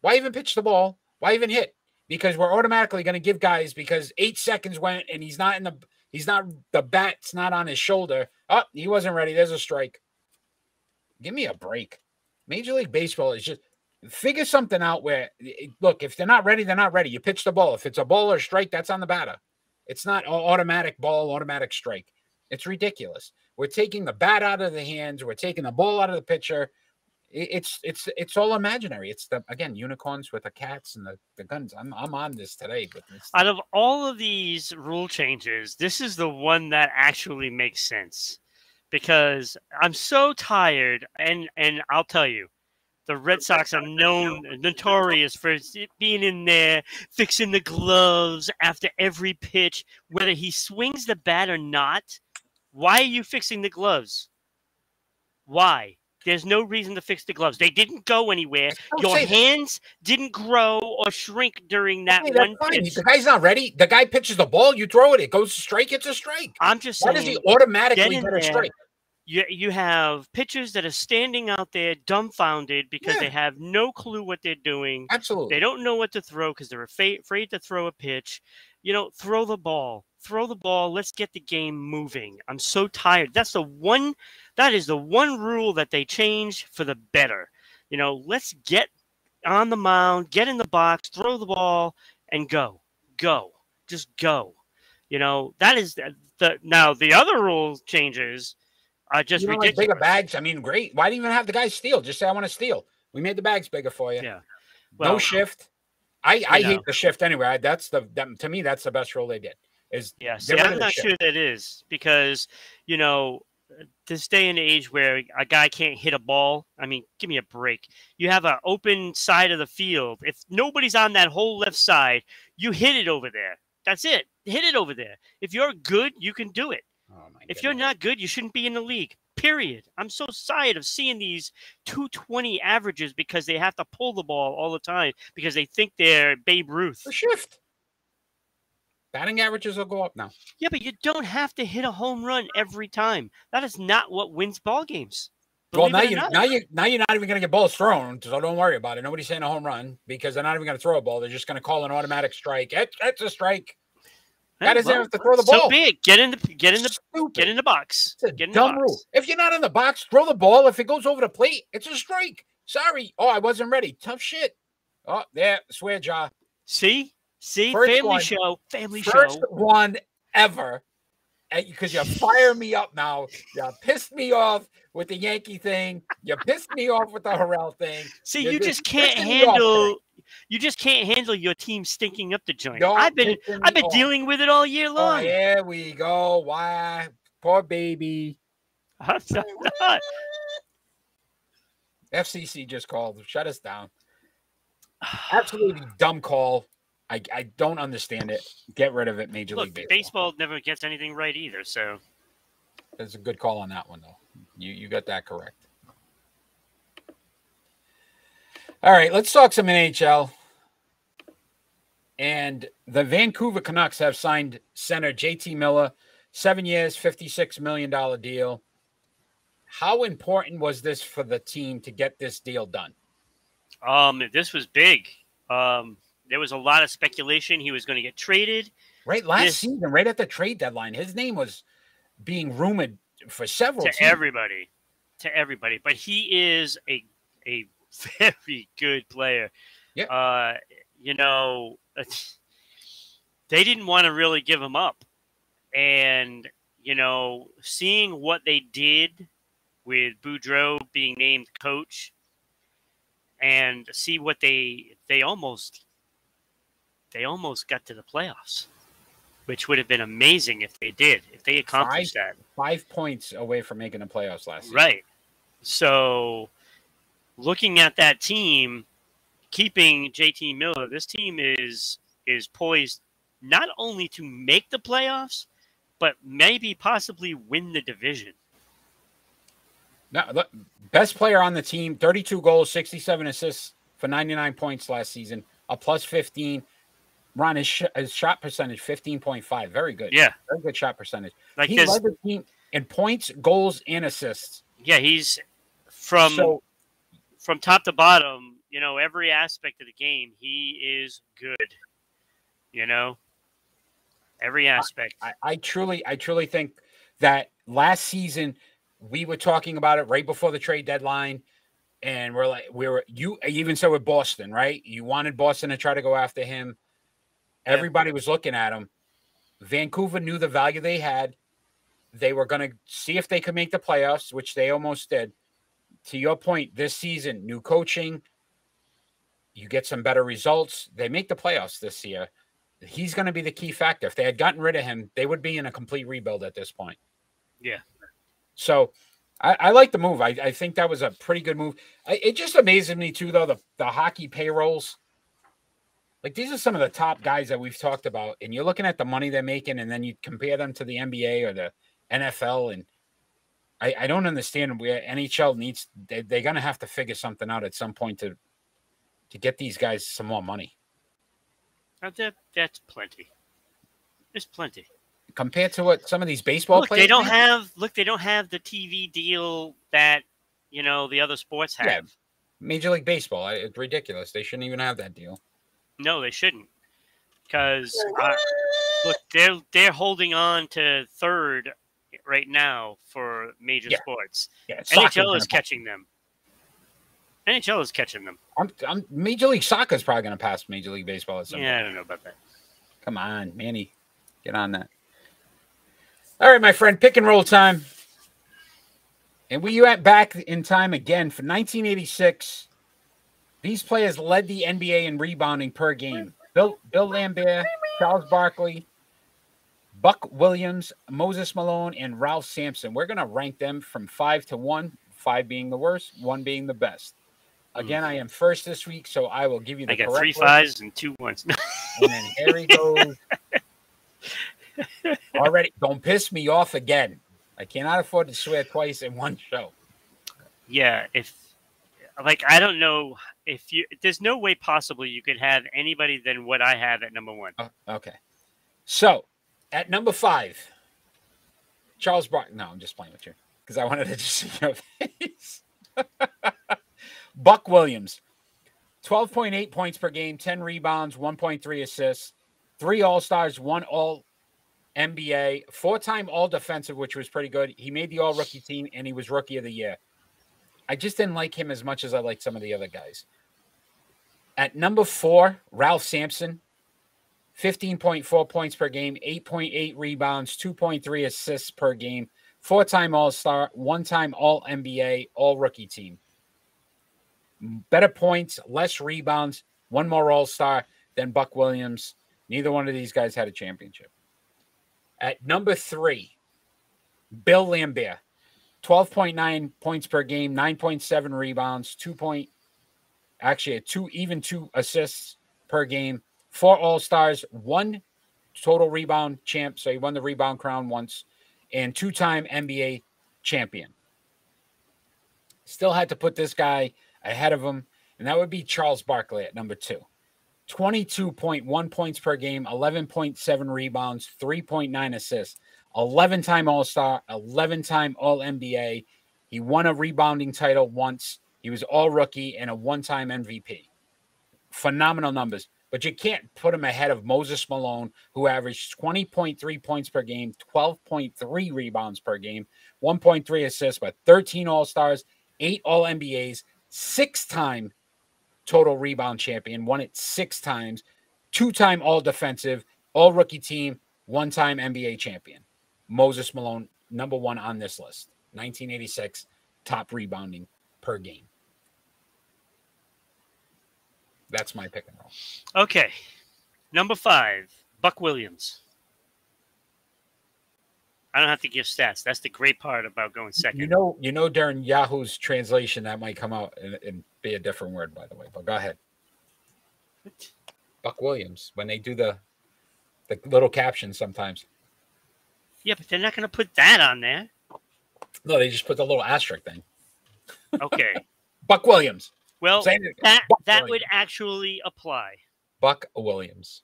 Why even pitch the ball? Why even hit? Because we're automatically going to give guys because eight seconds went and he's not in the he's not the bat's not on his shoulder. Oh, he wasn't ready. There's a strike. Give me a break. Major League Baseball is just figure something out where look, if they're not ready, they're not ready. You pitch the ball. If it's a ball or strike, that's on the batter. It's not automatic ball, automatic strike. It's ridiculous. We're taking the bat out of the hands. We're taking the ball out of the pitcher. It's it's it's all imaginary. It's the again unicorns with the cats and the, the guns. I'm I'm on this today, but Out of all of these rule changes, this is the one that actually makes sense because I'm so tired, and and I'll tell you, the Red Sox are known notorious for being in there fixing the gloves after every pitch, whether he swings the bat or not. Why are you fixing the gloves? Why? There's no reason to fix the gloves. They didn't go anywhere. Your say that. hands didn't grow or shrink during that that's one fine. pitch. The guy's not ready. The guy pitches the ball. You throw it. It goes to strike. It's a strike. I'm just Why saying. does he automatically in get a strike? you, you have pitchers that are standing out there dumbfounded because Yeah. they have no clue what they're doing. Absolutely. They don't know what to throw because they're afraid, afraid to throw a pitch. You know, throw the ball. Throw the ball. Let's get the game moving. I'm so tired. That's the one. That is the one rule that they changed for the better. You know, let's get on the mound, get in the box, throw the ball, and go, go, just go. You know, that is the, the now the other rule changes are just you don't like bigger bags? I mean, great. Why do you even have the guys steal? Just say I want to steal. We made the bags bigger for you. Yeah. no shift. I I know. hate the shift anyway. That's the that, to me that's the best rule they did. Is Yeah, see, I'm not shift. sure that is because you know this day and age where a guy can't hit a ball. I mean, give me a break. You have an open side of the field. If nobody's on that whole left side, you hit it over there. That's it. Hit it over there. If you're good, you can do it. oh my If you're not good, you shouldn't be in the league. Period. I'm so tired of seeing these 220 averages because they have to pull the ball all the time because they think they're Babe Ruth. the shift. Batting averages will go up now. Yeah, but you don't have to hit a home run every time. That is not what wins ball games. Well, now you now you now you're not even going to get balls thrown, so don't worry about it. Nobody's saying a home run because they're not even going to throw a ball. They're just going to call an automatic strike. It's a strike. That is well, have to throw the so ball. be it. Get in the get in the Stupid. get in the box. It's a Get in dumb rule. If you're not in the box, throw the ball. If it goes over the plate, it's a strike. Sorry. Oh, I wasn't ready. Tough shit. Oh, there, swear jaw. See, see, First family one. show, family First show. one ever. Eh, because you *laughs* fire me up now. You pissed me off with the Yankee thing. You pissed me off with the Harrell thing. See, you're you just just can't pissing me off handle. You just can't handle your team stinking up the joint. I've been I've been off. dealing with it all year Oh, long. here we go. Why? Poor baby. I'm not- FCC just called. Shut us down. *sighs* Absolutely dumb call. I, I don't understand it. Get rid of it, Major Look, League Baseball. baseball never gets anything right either. So That's a good call on that one, though. You you got that correct. All right, let's talk some NHL. And the Vancouver Canucks have signed center JT Miller, seven years, $56 million deal. How important was this for the team to get this deal done? um, this was big. Um, there was a lot of speculation he was going to get traded. Right last Yes. season, right at the trade deadline, his name was being rumored for several to teams. everybody, to everybody. But he is a a very good player. Yeah. Uh, you know, they didn't want to really give him up, and you know, seeing what they did with Boudreau being named coach, and see what they they almost they almost got to the playoffs. Which would have been amazing if they did, if they accomplished that. Five points away from making the playoffs last year. Right. So, looking at that team, keeping JT Miller, this team is is poised not only to make the playoffs, but maybe possibly win the division. Now, look, best player on the team, 32 goals, 67 assists for 99 points last season, a plus 15. Ron, his, sh- his shot percentage, 15.5. Very good. Yeah, Very good shot percentage. like he this. led the team in points, goals, and assists. Yeah, he's from so, from top to bottom. You know, every aspect of the game, he is good. You know, every aspect. I, I truly, I truly think that last season we were talking about it right before the trade deadline, and we're like, we were you even so with Boston, right? You wanted Boston to try to go after him. Yeah. Everybody was looking at him. Vancouver knew the value they had. They were going to see if they could make the playoffs, which they almost did. To your point, this season, new coaching, you get some better results. They make the playoffs this year he's going to be the key factor. If they had gotten rid of him, they would be in a complete rebuild at this point. Yeah. So I, I like the move. I, I think that was a pretty good move. I, it just amazes me too, though the the hockey payrolls. Like these are some of the top guys that we've talked about, and you're looking at the money they're making, and then you compare them to the NBA or the NFL, and I, I don't understand where NHL needs. They, they're going to have to figure something out at some point to to get these guys some more money. That, that's plenty. There's plenty. compared to what some of these baseball look, players they don't have look, they don't have the TV deal that you know the other sports have. Yeah. Major League Baseball. It's ridiculous. They shouldn't even have that deal. No, they shouldn't. Because uh, look, they're they're holding on to third right now for major Yeah. sports. Yeah, NHL is catching them. NHL is catching them. I'm, I'm, Major League Soccer is probably going to pass Major League Baseball at some Yeah, I don't know about that. Come on, Manny, get on that. All right, my friend, pick and roll time. And we went back in time again for 1986. These players led the NBA in rebounding per game. Bill Bill Laimbeer, Charles Barkley, Buck Williams, Moses Malone, and Ralph Sampson. We're going to rank them from five to one, five being the worst, one being the best. Again, I am first this week, so I will give you the I got correct three list. and two ones. *laughs* And then here he goes. *laughs* Already, don't piss me off again. I cannot afford to swear twice in one show. yeah, if like I don't know if you there's no way possible you could have anybody than what I have at number one. Oh, okay. So, at number five, Charles Bark. No, I'm just playing with you because I wanted to *laughs* just see your face. *laughs* Buck Williams, 12.8 points per game, 10 rebounds, 1.3 assists, three All Stars, one All NBA, four time All Defensive, which was pretty good. He made the All Rookie team and he was Rookie of the Year. I just didn't like him as much as I liked some of the other guys. At number four, Ralph Sampson, 15.4 points per game, 8.8 rebounds, 2.3 assists per game, four time All Star, one time All NBA, All Rookie team. Better points, less rebounds, one more All Star than Buck Williams. Neither one of these guys had a championship. At number three, Bill Laimbeer, 12.9 points per game, 9.7 rebounds, two point, actually, a two even two assists per game, four All Stars, one total rebound champ. So he won the rebound crown once, and two time NBA champion. Still had to put this guy ahead of him, and that would be Charles Barkley at number two. 22.1 points per game, 11.7 rebounds, 3.9 assists, 11 time All Star, 11 time All NBA. He won a rebounding title once. He was all rookie and a one time MVP. Phenomenal numbers, but you can't put him ahead of Moses Malone, who averaged 20.3 points per game, 12.3 rebounds per game, 1.3 assists, but 13 All Stars, eight All NBAs, six time total rebound champion, won it six times, two time All Defensive, All Rookie Team, one time NBA champion. Moses Malone, number one on this list. 1986, top rebounding per game. That's my pick and roll. Okay. Number five, Buck Williams. I don't have to give stats. That's the great part about going second. You know, you know, during Yahoo's translation, that might come out and, and be a different word, by the way. But go ahead. Buck Williams, when they do the the little captions sometimes. Yeah, but they're not going to put that on there. No, they just put the little asterisk thing. Okay. *laughs* Buck Williams. Well, that Buck that would actually apply. Buck Williams.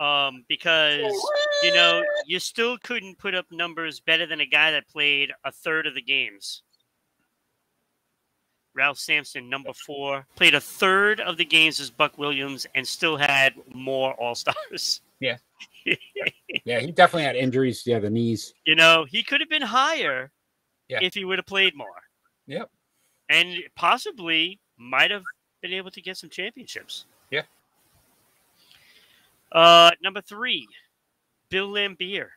Um, because you know you still couldn't put up numbers better than a guy that played a third of the games. Ralph Sampson, number four, played a third of the games as Buck Williams and still had more All Stars. Yeah. *laughs* Yeah, he definitely had injuries. Yeah, the knees. you know, he could have been higher Yeah. if he would have played more, Yep. and possibly might have been able to get some championships. Yeah. Uh, number three, Bill Laimbeer.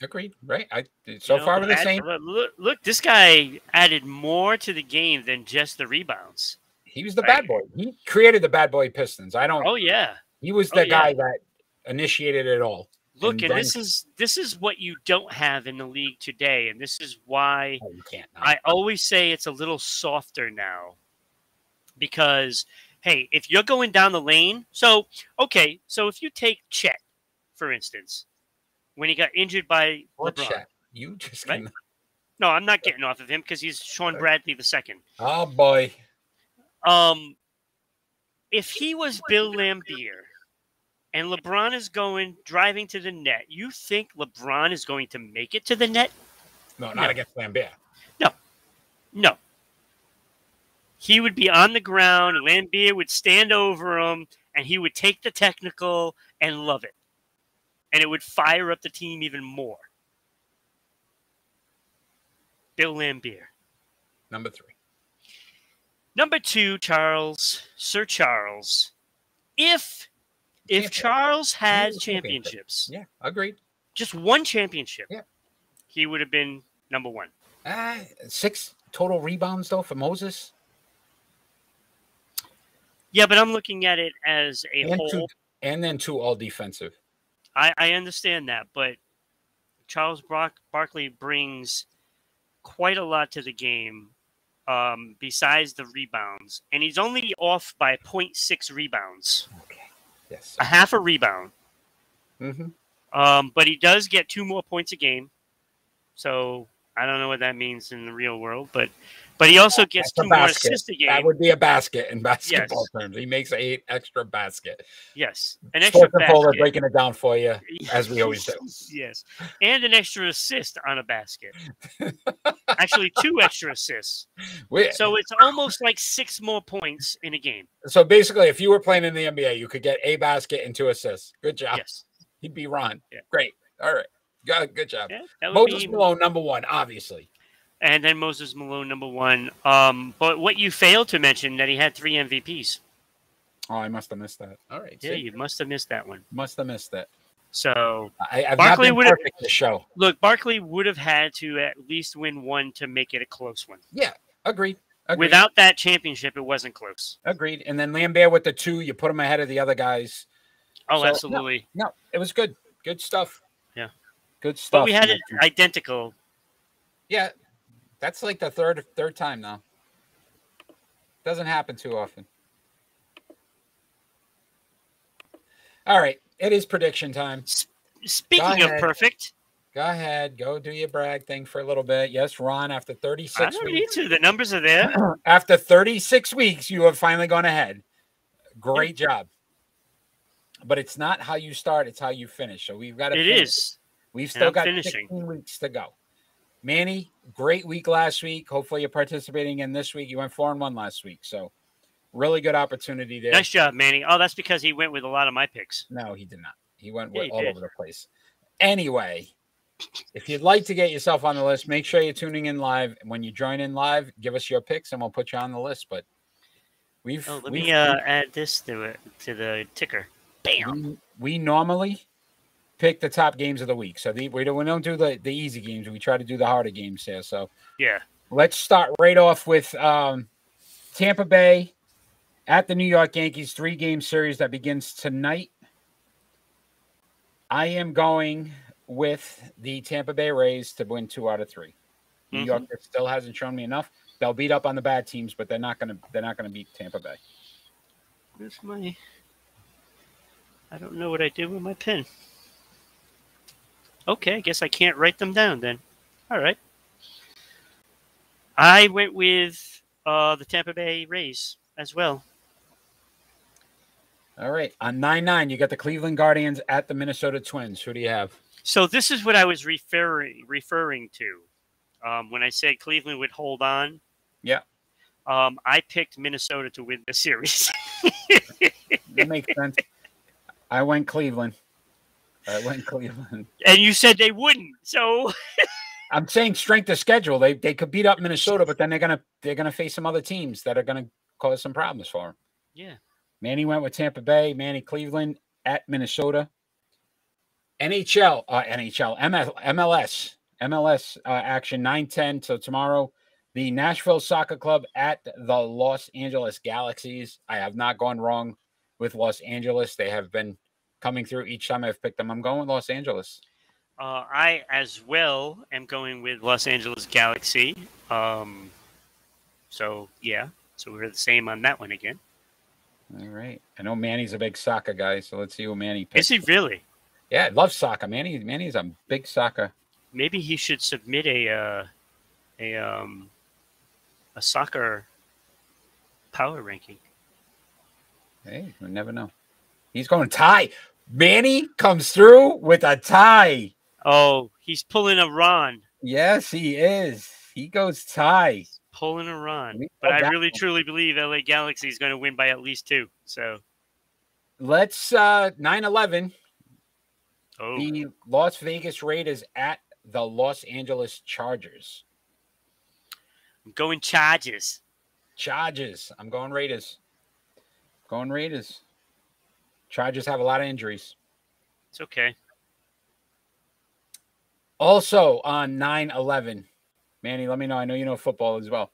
Agreed. Right. I so You know, far we're the add- same. Look, look, this guy added more to the game than just the rebounds. He was the Right. bad boy. He created the bad boy Pistons. I don't. Oh yeah. he was oh, the yeah. guy that initiated it all. Look, And and, then- this is this is what you don't have in the league today, and this is why Oh, can't. I always say it's a little softer now because hey, if you're going down the lane, so okay, so if you take Chet, for instance, when he got injured by What LeBron. chat? You just Right? No, I'm not getting off of him because he's Shawn uh, Bradley the second. Oh boy. Um, if he was Bill Laimbeer and LeBron is going driving to the net, you think LeBron is going to make it to the net? No, not No. against Laimbeer. No. No. He would be on the ground, and Laimbeer would stand over him, and he would take the technical and love it. And it would fire up the team even more. Bill Laimbeer. Number three. Number two, Charles, Sir Charles. If if. Charles had He was a championship. championships, Yeah, agreed. just one championship, Yeah. he would have been number one. Uh, six total rebounds though for Moses. Yeah, but I'm looking at it as a And whole. two, and then two all defensive. I, I understand that, but Charles Brock, Barkley brings quite a lot to the game um, besides the rebounds, and he's only off by 0.6 rebounds, Okay. Yes. a half a rebound. Mm-hmm. Um, but he does get two more points a game, so I don't know what that means in the real world, but but he also gets That's two more assists a game. That would be a basket in basketball terms. He makes eight extra basket. yes, an extra Sports Unfolded basket. breaking it down for you *laughs* as we always do. yes, and an extra assist on a basket. *laughs* Actually, two extra assists. So it's almost like six more points in a game. so basically, if you were playing in the NBA, you could get a basket and two assists. Good job. Yes. He'd be Ron. Yeah. Great. All right. Good, good job. Yeah, Moses be, Malone, number one, obviously. And then Moses Malone, number one. Um, but what you failed to mention that he had three MVPs. Oh, I must have missed that. All right. Yeah, see? you must have missed that one. must have missed that. So I, I've Barkley not been would've- perfect this show. look, Barkley would have had to at least win one to make it a close one. Agreed. Agreed. Without that championship, it wasn't close. Agreed. And then Laimbeer with the two, you put him ahead of the other guys. Oh, So, absolutely. No, it was good. Good stuff. Yeah. Good stuff. But we had it identical. Yeah, that's like the third third time now. Doesn't happen too often. All right, it is prediction time. Speaking of perfect, Go ahead, go do your brag thing for a little bit. Yes, Ron, after 36 I 36 don't need weeks, to. The numbers are there. *clears throat* after 36 weeks, you have finally gone ahead. Great job. But it's not how you start, it's how you finish. So we've got to It finish. is. We've still got finishing. 16 weeks to go. Manny, great week last week. Hopefully you're participating in this week. You went four and one last week. So really good opportunity there. Nice job, Manny. Oh, that's because he went with a lot of my picks. No, he did not. He went Yeah, he all did. over the place. Anyway, if you'd like to get yourself on the list, make sure you're tuning in live. When you join in live, give us your picks and we'll put you on the list. But we've, Oh, let we've me uh, add this to it to the ticker. Bam. we, we normally pick the top games of the week. So the, we don't we don't do the, the easy games. We try to do the harder games here. So Yeah. let's start right off with um, Tampa Bay at the New York Yankees three game series that begins tonight. I am going with the Tampa Bay Rays to win two out of 3 New Mhm. York still hasn't shown me enough. They'll beat up on the bad teams, but they're not gonna they're not gonna beat Tampa Bay. Where's my? I don't know what I did with my pen. Okay, I guess I can't write them down then. All right. I went with uh, the Tampa Bay Rays as well. All right. On nine nine, you got the Cleveland Guardians at the Minnesota Twins. Who do you have? So this is what I was referring referring to um, when I said Cleveland would hold on. Yeah. Um, I picked Minnesota to win the series. That makes sense. I went Cleveland. I went Cleveland. and you said they wouldn't. So *laughs* I'm saying strength of schedule. They they could beat up Minnesota, but then they're gonna they're gonna face some other teams that are gonna cause some problems for them. yeah. Manny went with Tampa Bay. Manny Cleveland at Minnesota. NHL, uh, NHL, ML, MLS, MLS uh, action 9-10. So tomorrow, the Nashville Soccer Club at the Los Angeles Galaxies. I have not gone wrong with Los Angeles. They have been coming through each time I've picked them. I'm going with Los Angeles. Uh, I as well am going with Los Angeles Galaxy. Um, so yeah, so we're the same on that one again. All right. I know Manny's a big soccer guy, so let's see who Manny picks. Is he really? Yeah, I love soccer. Manny, Manny's a big soccer. Maybe he should submit a uh, a um, a soccer power ranking. Hey, we never know. He's going tie. Manny comes through with a tie. Oh, he's pulling a Ron, Yes, he is. He goes tie. pulling a Ron. We But I really one. truly believe LA Galaxy is going to win by at least two. So, Let's uh 9-11. oh, The Las Vegas Raiders at the Los Angeles Chargers. I'm going Chargers. Chargers. I'm going Raiders. Going Raiders. Chargers have a lot of injuries. It's okay. Also on 9-11. Manny, let me know. I know you know football as well.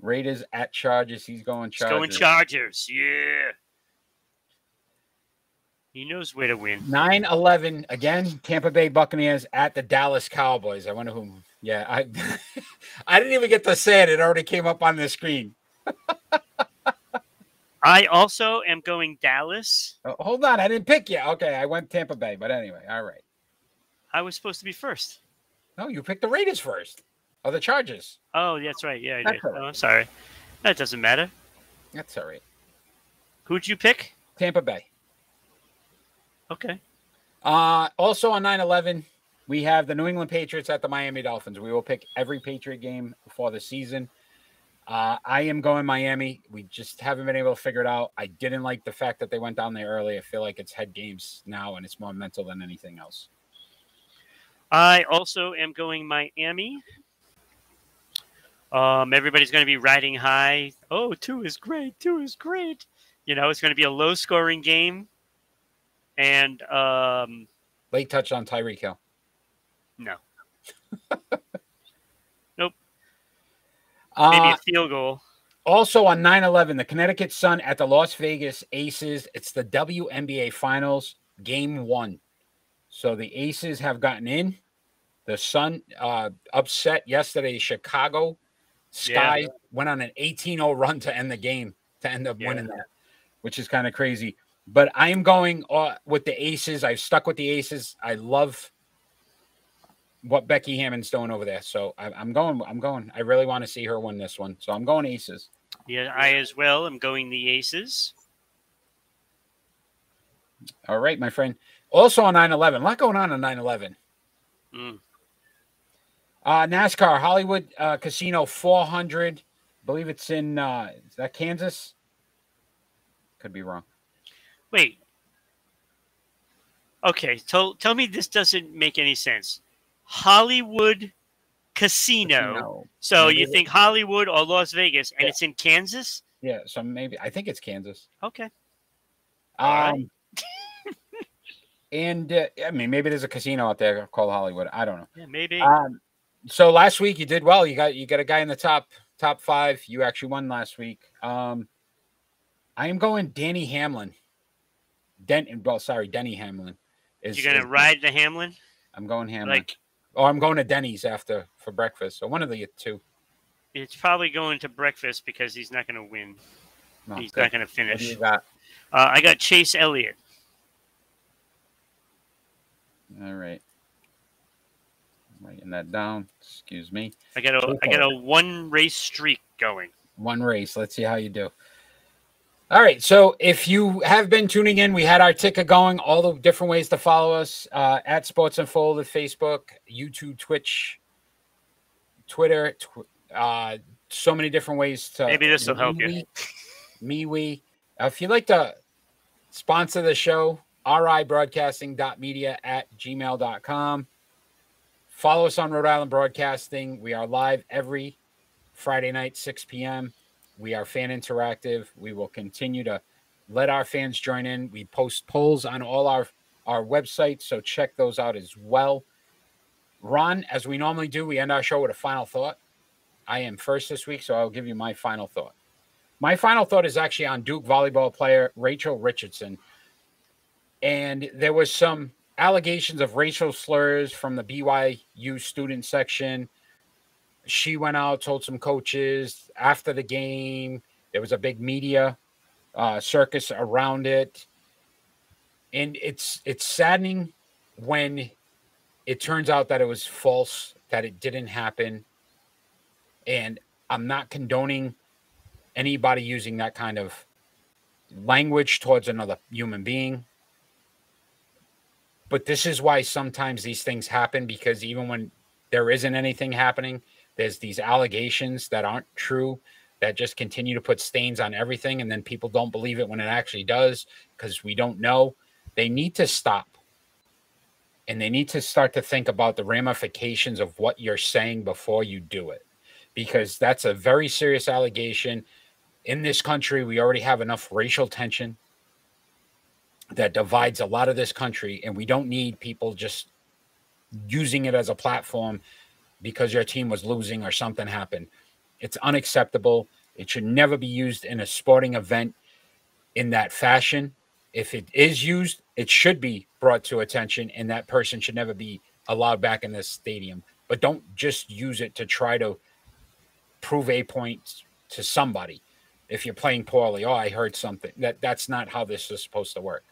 Raiders at Chargers. He's going Chargers. going Chargers. Yeah. He knows where to win. 9 11 again. Tampa Bay Buccaneers at the Dallas Cowboys. I wonder who. Yeah, I *laughs* I didn't even get to say it. It already came up on the screen. *laughs* I also am going Dallas. Oh, hold on, I didn't pick you. Okay, I went Tampa Bay, but anyway, all right. I was supposed to be first. No, you picked the Raiders first. Or the Chargers. Oh, that's right. Yeah, I did. right. Oh, I'm sorry. That doesn't matter. That's all right. Who'd you pick? Tampa Bay. Okay. Uh, also on 9 11, we have the New England Patriots at the Miami Dolphins. We will pick every Patriot game for the season. Uh, I am going Miami. We just haven't been able to figure it out. I didn't like the fact that they went down there early. I feel like it's head games now and it's more mental than anything else. I also am going Miami. Um, everybody's going to be riding high. Oh, two is great. Two is great. You know, it's going to be a low scoring game. And um, Late touch on Tyreek Hill. no, *laughs* maybe Uh, a field goal. also on 9 11, the Connecticut Sun at the Las Vegas Aces. It's the WNBA Finals, game one. So the Aces have gotten in. The Sun uh, upset yesterday Chicago. Sky Yeah. went on an 18-0 run to end the game to end up Yeah. winning that, which is kind of crazy. But I am going uh, with the Aces. I've stuck with the Aces. I love what Becky Hammon's doing over there. So I, I'm going. I'm going. I really want to see her win this one. So I'm going Aces. Yeah, I as well I'm going the Aces. All right, my friend. Also on 9/11, a lot going on on 9/11. Mm. Uh, NASCAR Hollywood uh, Casino 400. believe it's in uh, is that Kansas? Could be wrong. Wait. Okay, tell tell me this doesn't make any sense. Hollywood Casino. Casino. So Maybe you think Hollywood or Las Vegas, and Yeah. it's in Kansas? Yeah, so maybe I think it's Kansas. Okay. Um, *laughs* and uh, I mean, maybe there's a casino out there called Hollywood. I don't know. Yeah, maybe. Um, so last week you did well. You got you got a guy in the top top five. You actually won last week. Um, I am going Danny Hamlin. Den well, sorry, Denny Hamlin. Is, You're gonna is- ride the Hamlin? I'm going Hamlin. Like oh, I'm going to Denny's after for breakfast. So one of the two. it's probably going to breakfast because he's not gonna win. No, he's good. not gonna finish. you got? Uh, I got Chase Elliott. All right. Writing that down. Excuse me. I got a I got a one race streak going. one race. Let's see how you do. All right. So if you have been tuning in, we had our ticker going, all the different ways to follow us uh, at Sports Unfolded, Facebook, YouTube, Twitch, Twitter, tw- uh, so many different ways to. Maybe this will help you. Me, we. Uh, if you'd like to sponsor the show, ribroadcasting.media at gmail.com. Follow us on Rhode Island Broadcasting. We are live every Friday night, 6 p.m. We are fan interactive. We will continue to let our fans join in. We post polls on all our, our websites, so check those out as well. Ron, as we normally do, we end our show with a final thought. I am first this week, so I'll give you my final thought. My final thought is actually on Duke volleyball player Rachel Richardson. And there was some allegations of racial slurs from the BYU student section. She went out, told some coaches after the game. There was a big media uh, circus around it, and it's it's saddening when it turns out that it was false, that it didn't happen. And I'm not condoning anybody using that kind of language towards another human being. But this is why sometimes these things happen because even when there isn't anything happening, there's these allegations that aren't true that just continue to put stains on everything. And then people don't believe it when it actually does because we don't know. They need to stop and they need to start to think about the ramifications of what you're saying before you do it because that's a very serious allegation in this country we already have enough racial tension that divides a lot of this country and we don't need people just using it as a platform because your team was losing or something happened. It's unacceptable. It should never be used in a sporting event in that fashion. If it is used it should be brought to attention and that person should never be allowed back in this stadium. But don't just use it to try to prove a point to somebody if you're playing poorly. Oh i heard something. That that's not how this is supposed to work.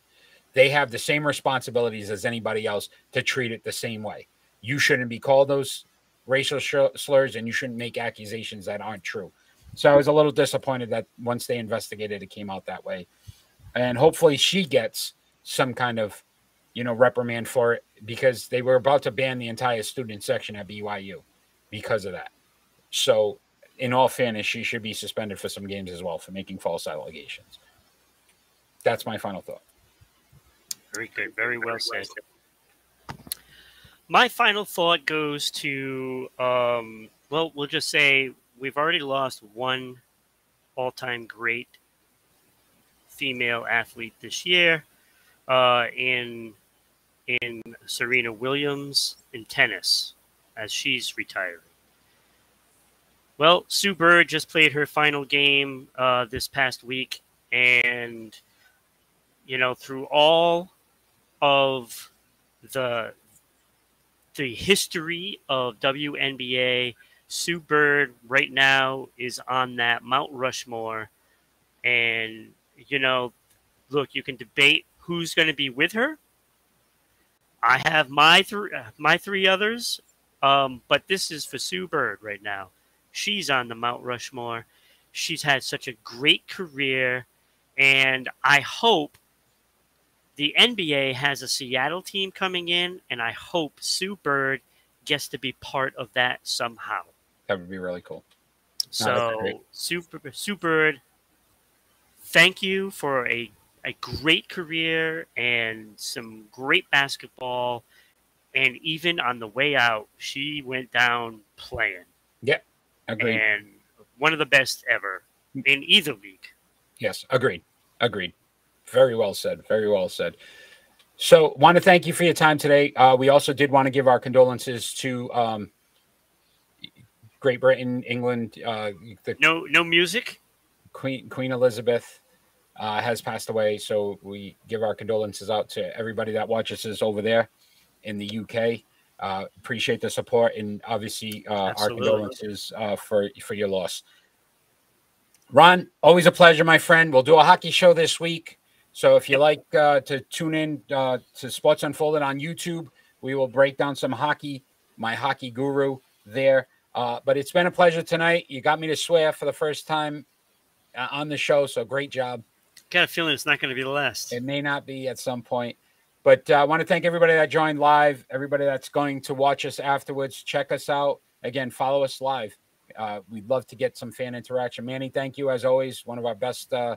They have the same responsibilities as anybody else to treat it the same way. You shouldn't be called those racial sh- slurs and you shouldn't make accusations that aren't true so i was a little disappointed that once they investigated it came out that way and hopefully she gets some kind of you know reprimand for it because they were about to ban the entire student section at byu because of that so in all fairness, she should be suspended for some games as well for making false allegations. That's my final thought. Very good. Very well said. My final thought goes to, um, well, we'll just say we've already lost one all time great female athlete this year uh, in, in Serena Williams in tennis as she's retiring. Well, Sue Bird just played her final game uh, this past week, and you know, through all of the the history of WNBA, Sue Bird right now is on that Mount Rushmore. And, you know, look, you can debate who's going to be with her. I have my three, my three others, um, but this is for Sue Bird right now. She's on the Mount Rushmore. She's had such a great career, and I hope the NBA has a Seattle team coming in, and I hope Sue Bird gets to be part of that somehow. That would be really cool. So, Super Sue Bird, thank you for a a great career and some great basketball. And even on the way out, she went down playing. Yeah, agreed. And one of the best ever in either league. Yes, agreed. Agreed. Very well said. Very well said. So, want to thank you for your time today. Uh, we also did want to give our condolences to um, Great Britain, England. Uh, the no, no music. Queen Queen Elizabeth uh, has passed away. So we give our condolences out to everybody that watches us over there in the UK. Uh, appreciate the support and obviously uh, our condolences uh, for for your loss. Ron, always a pleasure, my friend. We'll do a hockey show this week. So if you like uh, to tune in uh, to Sports Unfolded on YouTube, we will break down some hockey. My hockey guru there. Uh, but it's been a pleasure tonight. You got me to swear for the first time uh, on the show, so great job. Got a feeling it's not going to be the last. It may not be at some point. But uh, I want to thank everybody that joined live, everybody that's going to watch us afterwards. Check us out. Again, follow us live. Uh, we'd love to get some fan interaction. Manny, thank you as always. One of our best uh,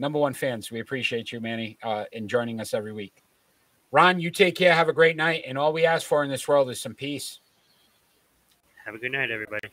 number one fans. We appreciate you, Manny, uh, in joining us every week. Ron, you take care. Have a great night. And all we ask for in this world is some peace. Have a good night, everybody.